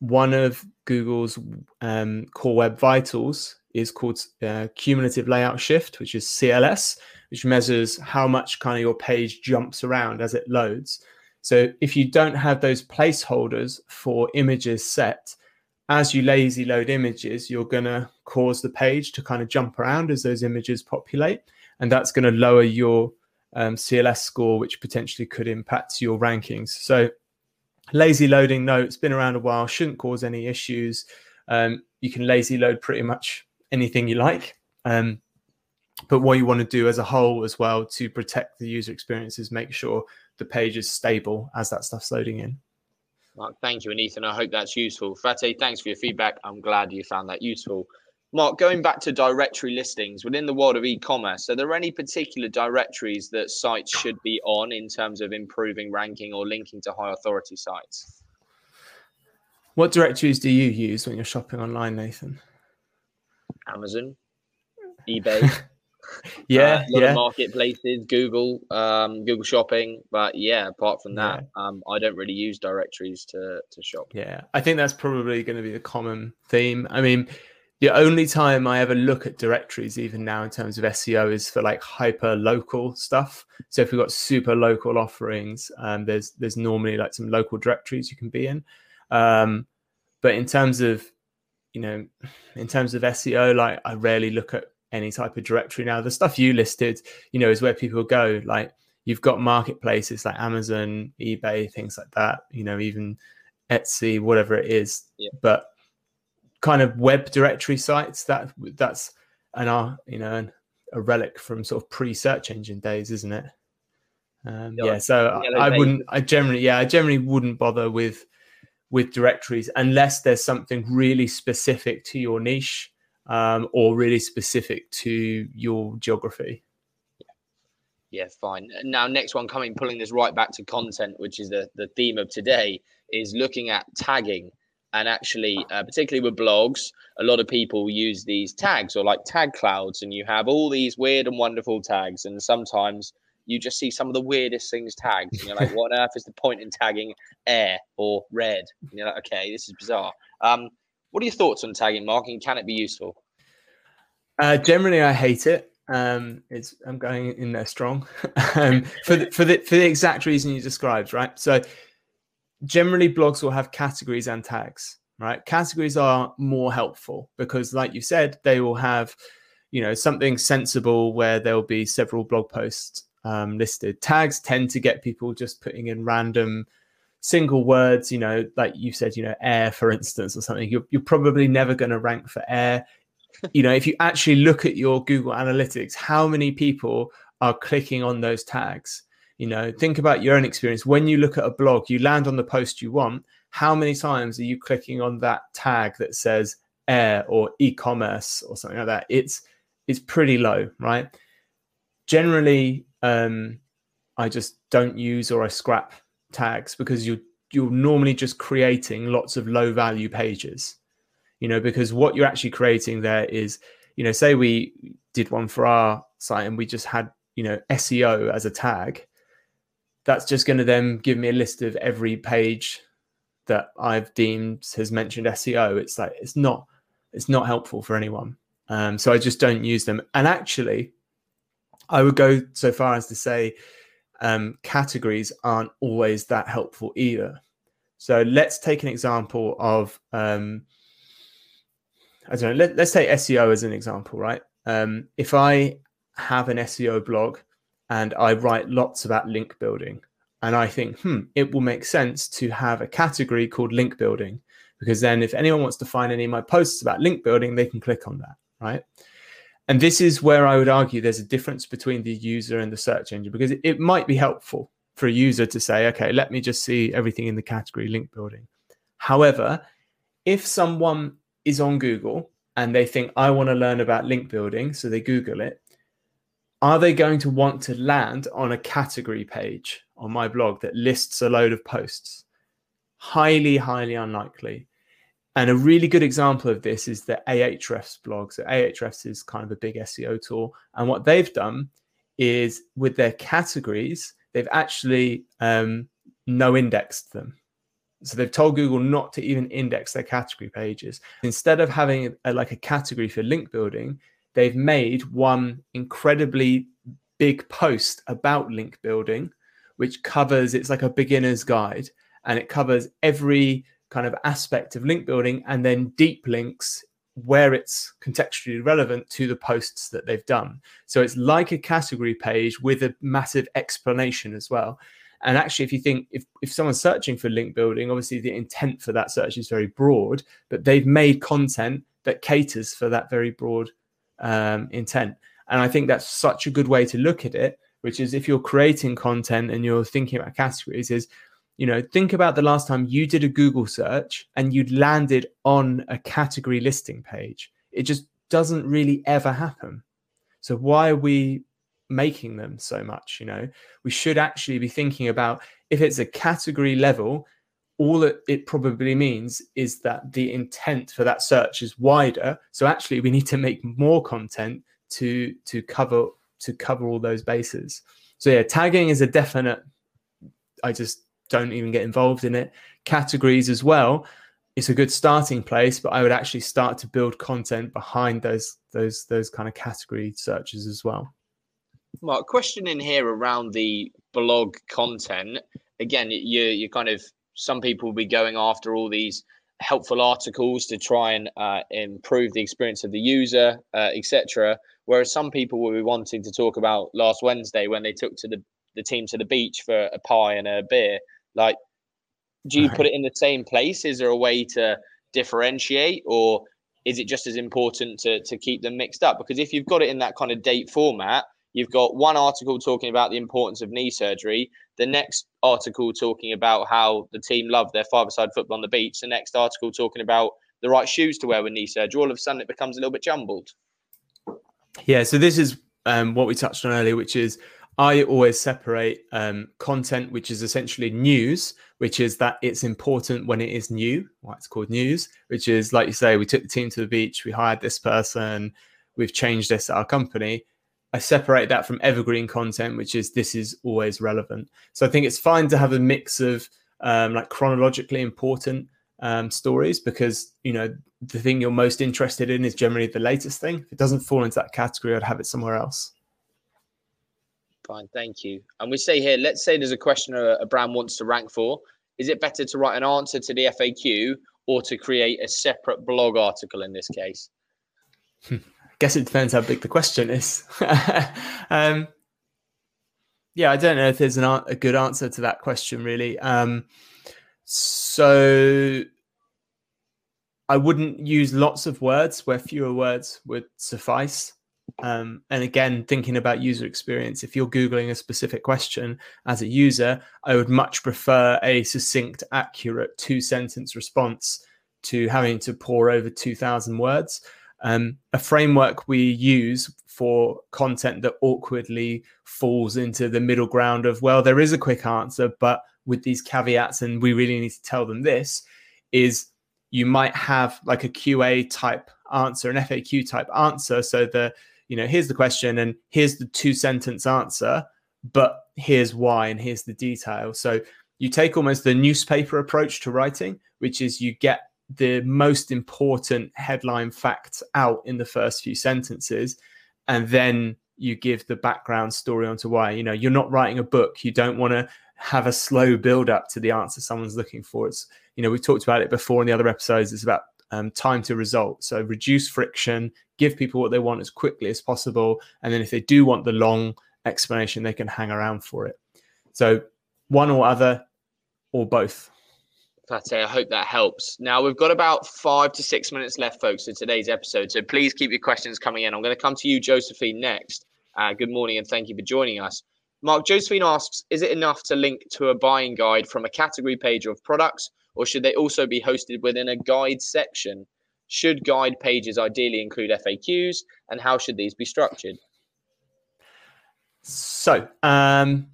one of Google's um, core web vitals is called uh, cumulative layout shift, which is CLS, which measures how much kind of your page jumps around as it loads. So if you don't have those placeholders for images set, as you lazy load images, you're going to cause the page to kind of jump around as those images populate. And that's going to lower your um, CLS score, which potentially could impact your rankings. So Lazy loading, no, it's been around a while, shouldn't cause any issues. Um, you can lazy load pretty much anything you like. Um, but what you want to do as a whole as well to protect the user experience is make sure the page is stable as that stuff's loading in. Mark, thank you. And Ethan, I hope that's useful. Fate, thanks for your feedback. I'm glad you found that useful. Mark, going back to directory listings within the world of e-commerce, are there any particular directories that sites should be on in terms of improving ranking or linking to high authority sites? What directories do you use when you're shopping online, Nathan? Amazon, eBay. Yeah, uh, yeah. marketplaces, Google, um, Google Shopping, but yeah, apart from that, yeah. um, I don't really use directories to to shop. Yeah, I think that's probably going to be the common theme. I mean, the only time I ever look at directories, even now in terms of SEO, is for like hyper local stuff. So if we've got super local offerings, um, there's there's normally like some local directories you can be in. Um, but in terms of you know, in terms of SEO, like I rarely look at any type of directory now. The stuff you listed, you know, is where people go. Like you've got marketplaces like Amazon, eBay, things like that. You know, even Etsy, whatever it is. Yeah. But kind of web directory sites that that's an uh, you know a relic from sort of pre-search engine days, isn't it? Um, yeah, so yeah, I, I wouldn't. I generally, yeah, I generally wouldn't bother with with directories unless there's something really specific to your niche um, or really specific to your geography. Yeah, fine. Now, next one coming, pulling this right back to content, which is the, the theme of today, is looking at tagging. And actually, uh, particularly with blogs, a lot of people use these tags or like tag clouds, and you have all these weird and wonderful tags. And sometimes you just see some of the weirdest things tagged. And you're like, what on earth is the point in tagging air or red? And you're like, okay, this is bizarre. Um, what are your thoughts on tagging, marking can it be useful? Uh, generally, I hate it. Um, it's I'm going in there strong um, for the, for the for the exact reason you described, right? So, generally, blogs will have categories and tags, right? Categories are more helpful because, like you said, they will have, you know, something sensible where there will be several blog posts um, listed. Tags tend to get people just putting in random single words, you know, like you said, you know, air, for instance, or something. You're, you're probably never going to rank for air. you know, if you actually look at your Google Analytics, how many people are clicking on those tags? You know, think about your own experience. When you look at a blog, you land on the post you want. How many times are you clicking on that tag that says air or e-commerce or something like that? It's it's pretty low, right? Generally, um, I just don't use or I scrap tags because you you're normally just creating lots of low value pages you know because what you're actually creating there is you know say we did one for our site and we just had you know seo as a tag that's just going to then give me a list of every page that i've deemed has mentioned seo it's like it's not it's not helpful for anyone um, so i just don't use them and actually I would go so far as to say um, categories aren't always that helpful either. So let's take an example of, um, I don't know, let, us say SEO as an example, right? Um, if I have an SEO blog and I write lots about link building, and I think, hmm, it will make sense to have a category called link building because then if anyone wants to find any of my posts about link building, they can click on that, right? And this is where I would argue there's a difference between the user and the search engine because it, it might be helpful for a user to say, okay, let me just see everything in the category link building. However, if someone is on Google and they think, I want to learn about link building, so they Google it, are they going to want to land on a category page on my blog that lists a load of posts? Highly, highly unlikely. And a really good example of this is the Ahrefs blog. So Ahrefs is kind of a big SEO tool. And what they've done is with their categories, they've actually um, no indexed them. So they've told Google not to even index their category pages. Instead of having a, like a category for link building, they've made one incredibly big post about link building, which covers it's like a beginner's guide and it covers every kind of aspect of link building and then deep links where it's contextually relevant to the posts that they've done. So it's like a category page with a massive explanation as well. And actually, if you think if, if someone's searching for link building, obviously the intent for that search is very broad, but they've made content that caters for that very broad um, intent. And I think that's such a good way to look at it, which is if you're creating content and you're thinking about categories, is you know, think about the last time you did a Google search and you'd landed on a category listing page. It just doesn't really ever happen. So why are we making them so much? You know, we should actually be thinking about if it's a category level, all that it probably means is that the intent for that search is wider. So actually, we need to make more content to to cover to cover all those bases. So yeah, tagging is a definite. I just don't even get involved in it. Categories as well. It's a good starting place, but I would actually start to build content behind those those those kind of category searches as well. Mark, question in here around the blog content. Again, you you kind of some people will be going after all these helpful articles to try and uh, improve the experience of the user, uh, etc. Whereas some people will be wanting to talk about last Wednesday when they took to the the team to the beach for a pie and a beer. Like, do you right. put it in the same place? Is there a way to differentiate, or is it just as important to to keep them mixed up? Because if you've got it in that kind of date format, you've got one article talking about the importance of knee surgery, the next article talking about how the team love their five-a-side football on the beach, the next article talking about the right shoes to wear with knee surgery. All of a sudden, it becomes a little bit jumbled. Yeah, so this is um, what we touched on earlier, which is I always separate um, content, which is essentially news, which is that it's important when it is new. Why it's called news, which is like you say, we took the team to the beach, we hired this person, we've changed this at our company. I separate that from evergreen content, which is this is always relevant. So I think it's fine to have a mix of um, like chronologically important um, stories because you know the thing you're most interested in is generally the latest thing. If it doesn't fall into that category, I'd have it somewhere else. Fine, thank you. And we say here, let's say there's a question a, a brand wants to rank for. Is it better to write an answer to the FAQ or to create a separate blog article in this case? Guess it depends how big the question is. um, yeah, I don't know if there's an, a good answer to that question, really. Um, so I wouldn't use lots of words where fewer words would suffice. Um, and again, thinking about user experience, if you're Googling a specific question as a user, I would much prefer a succinct, accurate two sentence response to having to pour over 2,000 words. Um, a framework we use for content that awkwardly falls into the middle ground of, well, there is a quick answer, but with these caveats, and we really need to tell them this, is you might have like a QA type answer, an FAQ type answer. So the you know, here's the question and here's the two sentence answer, but here's why and here's the detail. So you take almost the newspaper approach to writing, which is you get the most important headline facts out in the first few sentences and then you give the background story onto why you know you're not writing a book you don't want to have a slow build up to the answer someone's looking for it's you know we've talked about it before in the other episodes it's about um, time to result. So reduce friction, give people what they want as quickly as possible. And then if they do want the long explanation, they can hang around for it. So one or other or both. It. I hope that helps. Now we've got about five to six minutes left, folks, in today's episode. So please keep your questions coming in. I'm going to come to you, Josephine, next. Uh, good morning and thank you for joining us. Mark, Josephine asks Is it enough to link to a buying guide from a category page of products, or should they also be hosted within a guide section? Should guide pages ideally include FAQs, and how should these be structured? So, um,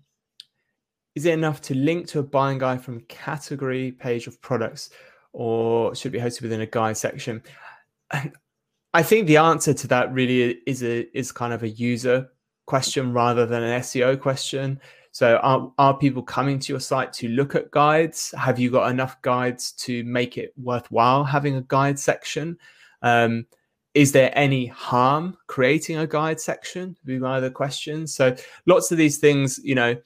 is it enough to link to a buying guide from category page of products, or should be hosted within a guide section? I think the answer to that really is a is kind of a user question rather than an SEO question. So are, are people coming to your site to look at guides? Have you got enough guides to make it worthwhile having a guide section? Um, is there any harm creating a guide section? Would be my other question. So lots of these things, you know,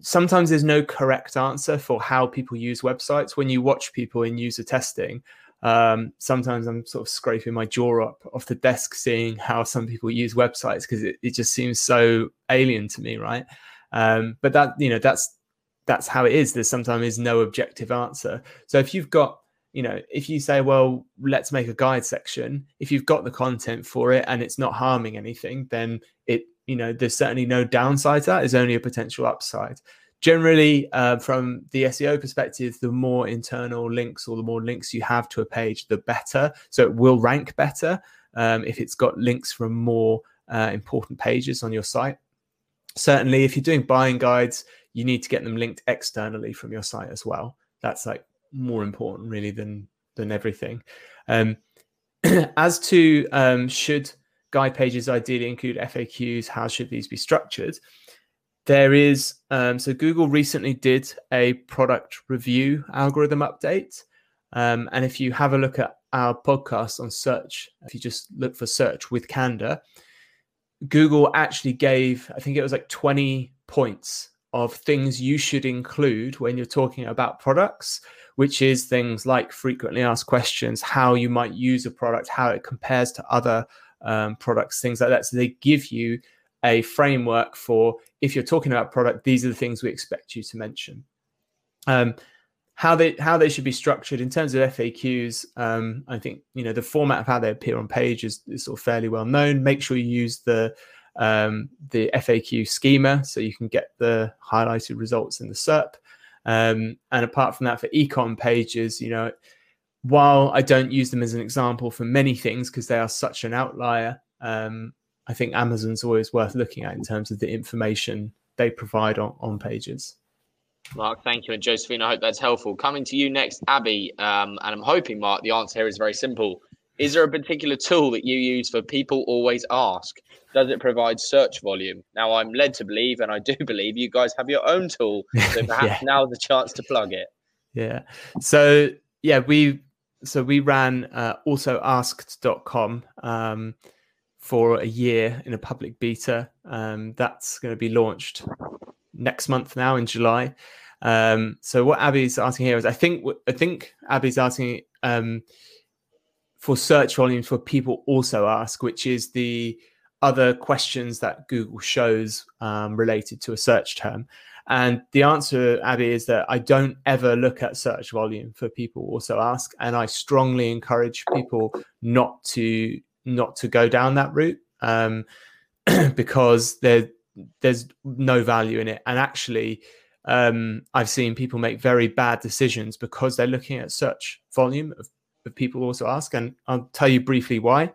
sometimes there's no correct answer for how people use websites. When you watch people in user testing, um, sometimes I'm sort of scraping my jaw up off the desk seeing how some people use websites because it, it just seems so alien to me, right? Um, but that you know that's that's how it is. There's sometimes no objective answer. So if you've got you know if you say well let's make a guide section if you've got the content for it and it's not harming anything then it you know there's certainly no downside to that there's only a potential upside. Generally uh, from the seo perspective the more internal links or the more links you have to a page the better. So it will rank better um, if it's got links from more uh, important pages on your site. Certainly if you're doing buying guides you need to get them linked externally from your site as well. That's like more important really than than everything. Um, as to um, should guide pages ideally include FAQs. How should these be structured? There is, um, so Google recently did a product review algorithm update. Um, and if you have a look at our podcast on search, if you just look for search with Candour, Google actually gave, I think it was like 20 points of things you should include when you're talking about products, which is things like frequently asked questions, how you might use a product, how it compares to other um, products, things like that. So they give you a framework for if you're talking about product, these are the things we expect you to mention. Um, how they how they should be structured in terms of FAQs. Um, I think you know the format of how they appear on page is, is sort of fairly well known. Make sure you use the um, the FAQ schema so you can get the highlighted results in the SERP. Um, and apart from that, for econ pages, you know, while I don't use them as an example for many things because they are such an outlier, um, I think Amazon's always worth looking at in terms of the information they provide on, on pages. Mark, thank you. And Josephine, I hope that's helpful. Coming to you next, Abby. Um, and I'm hoping, Mark, the answer here is very simple. Is there a particular tool that you use for people always ask? Does it provide search volume? Now, I'm led to believe, and I do believe you guys have your own tool. So perhaps yeah. now's the chance to plug it. Yeah. So, yeah, we so we ran uh, alsoasked.com um, for a year in a public beta. Um, that's going to be launched next month now in July. Um, so what Abby's asking here is, I think I think Abby's asking um, for search volumes for people also ask, which is the other questions that Google shows um, related to a search term. And the answer, Abby, is that I don't ever look at search volume for people also ask, and I strongly encourage people not to not to go down that route um, because there there's no value in it. And actually, um, I've seen people make very bad decisions because they're looking at search volume of, of people also ask. And I'll tell you briefly why.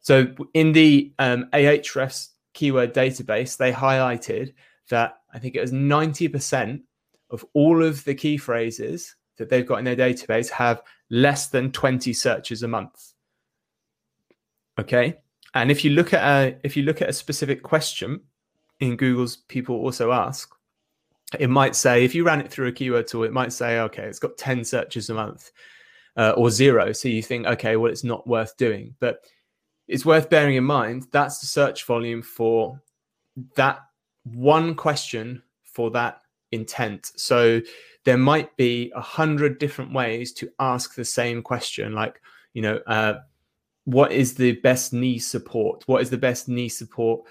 So in the um, Ahrefs keyword database, they highlighted that I think it was 90% of all of the key phrases that they've got in their database have less than 20 searches a month. Okay. And if you look at a if you look at a specific question, in Google's people also ask, it might say, if you ran it through a keyword tool, it might say, okay, it's got 10 searches a month uh, or zero. So you think, okay, well, it's not worth doing. But it's worth bearing in mind that's the search volume for that one question for that intent. So there might be a hundred different ways to ask the same question, like, you know, uh, what is the best knee support? What is the best knee support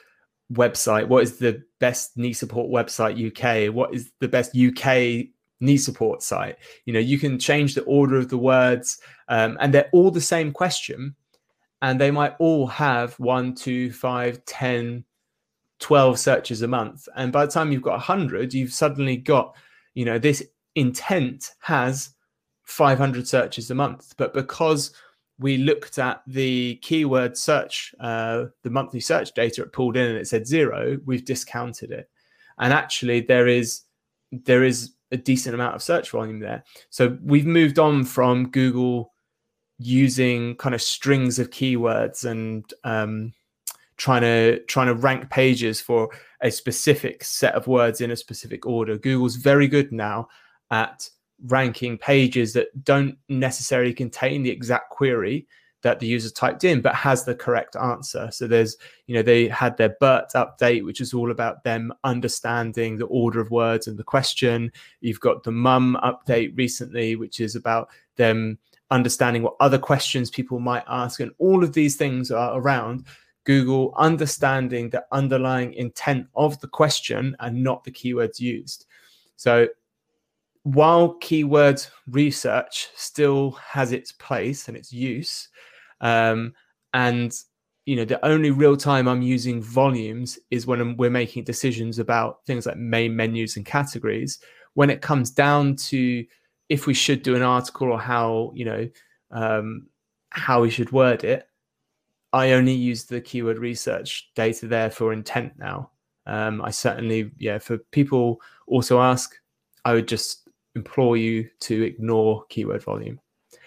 website? What is the best knee support website UK? What is the best UK knee support site? You know, you can change the order of the words, um, and they're all the same question, and they might all have one, two, five, 10, 12 searches a month. And by the time you've got 100, you've suddenly got, you know, this intent has 500 searches a month. But because we looked at the keyword search, uh, the monthly search data it pulled in, and it said zero. We've discounted it, and actually there is there is a decent amount of search volume there. So we've moved on from Google using kind of strings of keywords and um, trying to trying to rank pages for a specific set of words in a specific order. Google's very good now at ranking pages that don't necessarily contain the exact query that the user typed in, but has the correct answer. So there's, you know, they had their BERT update, which is all about them understanding the order of words and the question. You've got the MUM update recently, which is about them understanding what other questions people might ask. And all of these things are around Google understanding the underlying intent of the question and not the keywords used. So while keyword research still has its place and its use, um, and you know the only real time I'm using volumes is when we're making decisions about things like main menus and categories. When it comes down to if we should do an article or how you know um, how we should word it, I only use the keyword research data there for intent now. Um, I certainly, yeah, for people also ask, I would just implore you to ignore keyword volume.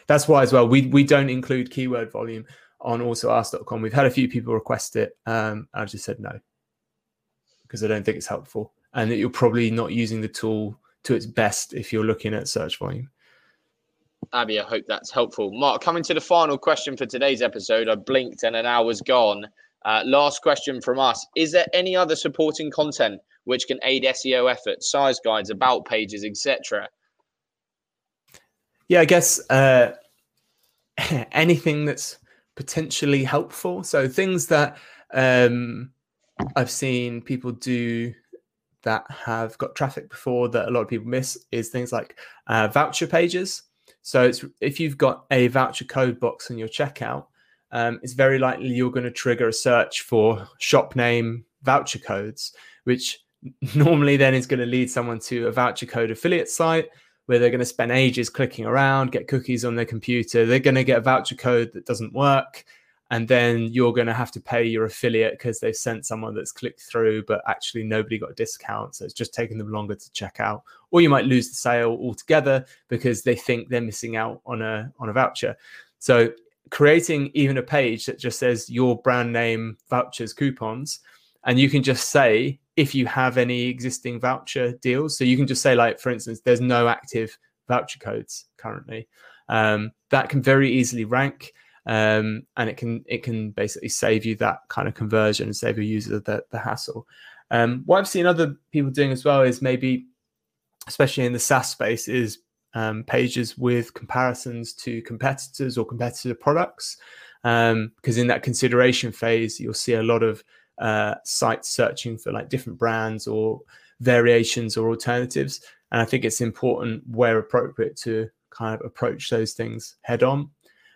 That's why as well we we don't include keyword volume on alsoasked.com. We've had a few people request it. Um, I just said no because I don't think it's helpful and that you're probably not using the tool to its best if you're looking at search volume. Abby, I hope that's helpful. Mark, coming to the final question for today's episode, I blinked and an hour's gone. Uh, last question from us Is there any other supporting content which can aid SEO efforts, size guides, about pages, etc.? Yeah, I guess uh, anything that's potentially helpful. So things that um, I've seen people do that have got traffic before that a lot of people miss is things like uh, voucher pages. So it's if you've got a voucher code box in your checkout, um, it's very likely you're going to trigger a search for shop name voucher codes, which normally then is going to lead someone to a voucher code affiliate site where they're going to spend ages clicking around, get cookies on their computer. They're going to get a voucher code that doesn't work. And then you're going to have to pay your affiliate because they've sent someone that's clicked through, but actually nobody got a discount. So it's just taking them longer to check out. Or you might lose the sale altogether because they think they're missing out on a on a voucher. So creating even a page that just says your brand name vouchers coupons and you can just say if you have any existing voucher deals. So you can just say, like, for instance, there's no active voucher codes currently. Um, that can very easily rank. Um, and it can it can basically save you that kind of conversion and save your user the, the hassle. Um, what I've seen other people doing as well is maybe, especially in the SaaS space, is um, pages with comparisons to competitors or competitor products. Because um, in that consideration phase, you'll see a lot of uh, sites searching for like different brands or variations or alternatives. And I think it's important where appropriate to kind of approach those things head on.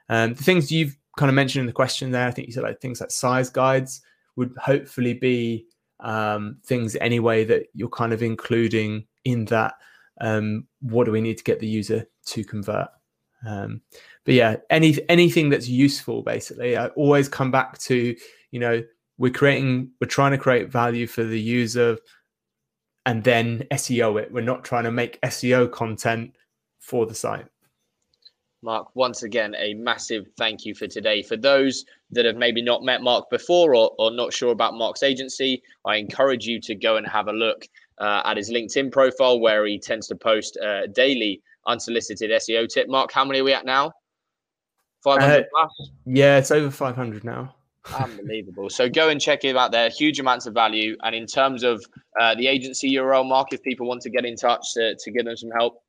Um, the things you've kind of mentioned in the question there, I think you said like things like size guides would hopefully be um, things anyway that you're kind of including in that. Um, what do we need to get the user to convert? Um, but yeah, any anything that's useful, basically, I always come back to you know we're creating we're trying to create value for the user and then SEO it. We're not trying to make SEO content for the site. Mark, once again, a massive thank you for today. For those that have maybe not met Mark before or, or not sure about Mark's agency, I encourage you to go and have a look uh, at his LinkedIn profile where he tends to post uh, daily unsolicited SEO tip. Mark, how many are we at now? 500 uh, plus? Yeah, it's over 500 now. Unbelievable. So go and check him out there. Huge amounts of value. And in terms of uh, the agency URL, Mark, if people want to get in touch to, to give them some help.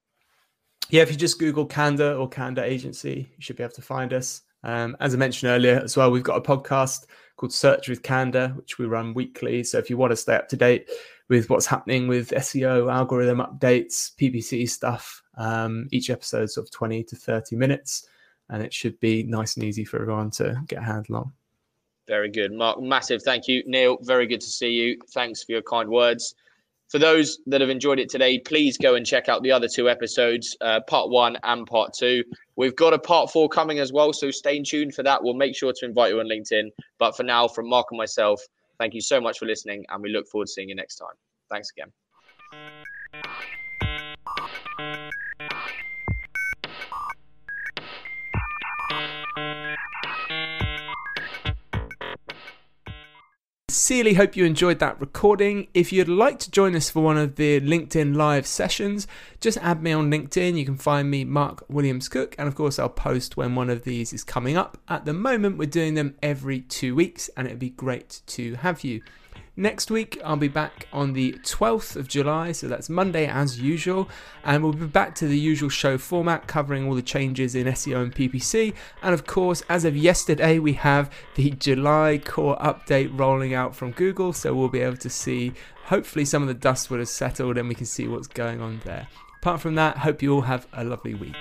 Yeah, if you just Google Candour or Candour Agency, you should be able to find us. Um, as I mentioned earlier as well, we've got a podcast called Search with Candour, which we run weekly. So if you want to stay up to date with what's happening with SEO, algorithm updates, PPC stuff, um, each episode's sort of 20 to 30 minutes. And it should be nice and easy for everyone to get a handle on. Very good. Mark, massive thank you. Neil, very good to see you. Thanks for your kind words. For those that have enjoyed it today, please go and check out the other two episodes, uh, part one and part two. We've got a part four coming as well, so stay tuned for that. We'll make sure to invite you on LinkedIn. But for now, from Mark and myself, thank you so much for listening, and we look forward to seeing you next time. Thanks again. Sincerely hope you enjoyed that recording. If you'd like to join us for one of the LinkedIn live sessions, just add me on LinkedIn. You can find me, Mark Williams Cook, and of course, I'll post when one of these is coming up. At the moment, we're doing them every two weeks, and it'd be great to have you. Next week, I'll be back on the 12th of July, so that's Monday as usual, and we'll be back to the usual show format covering all the changes in SEO and PPC. And of course, as of yesterday, we have the July core update rolling out from Google, so we'll be able to see hopefully some of the dust will have settled and we can see what's going on there. Apart from that, hope you all have a lovely week.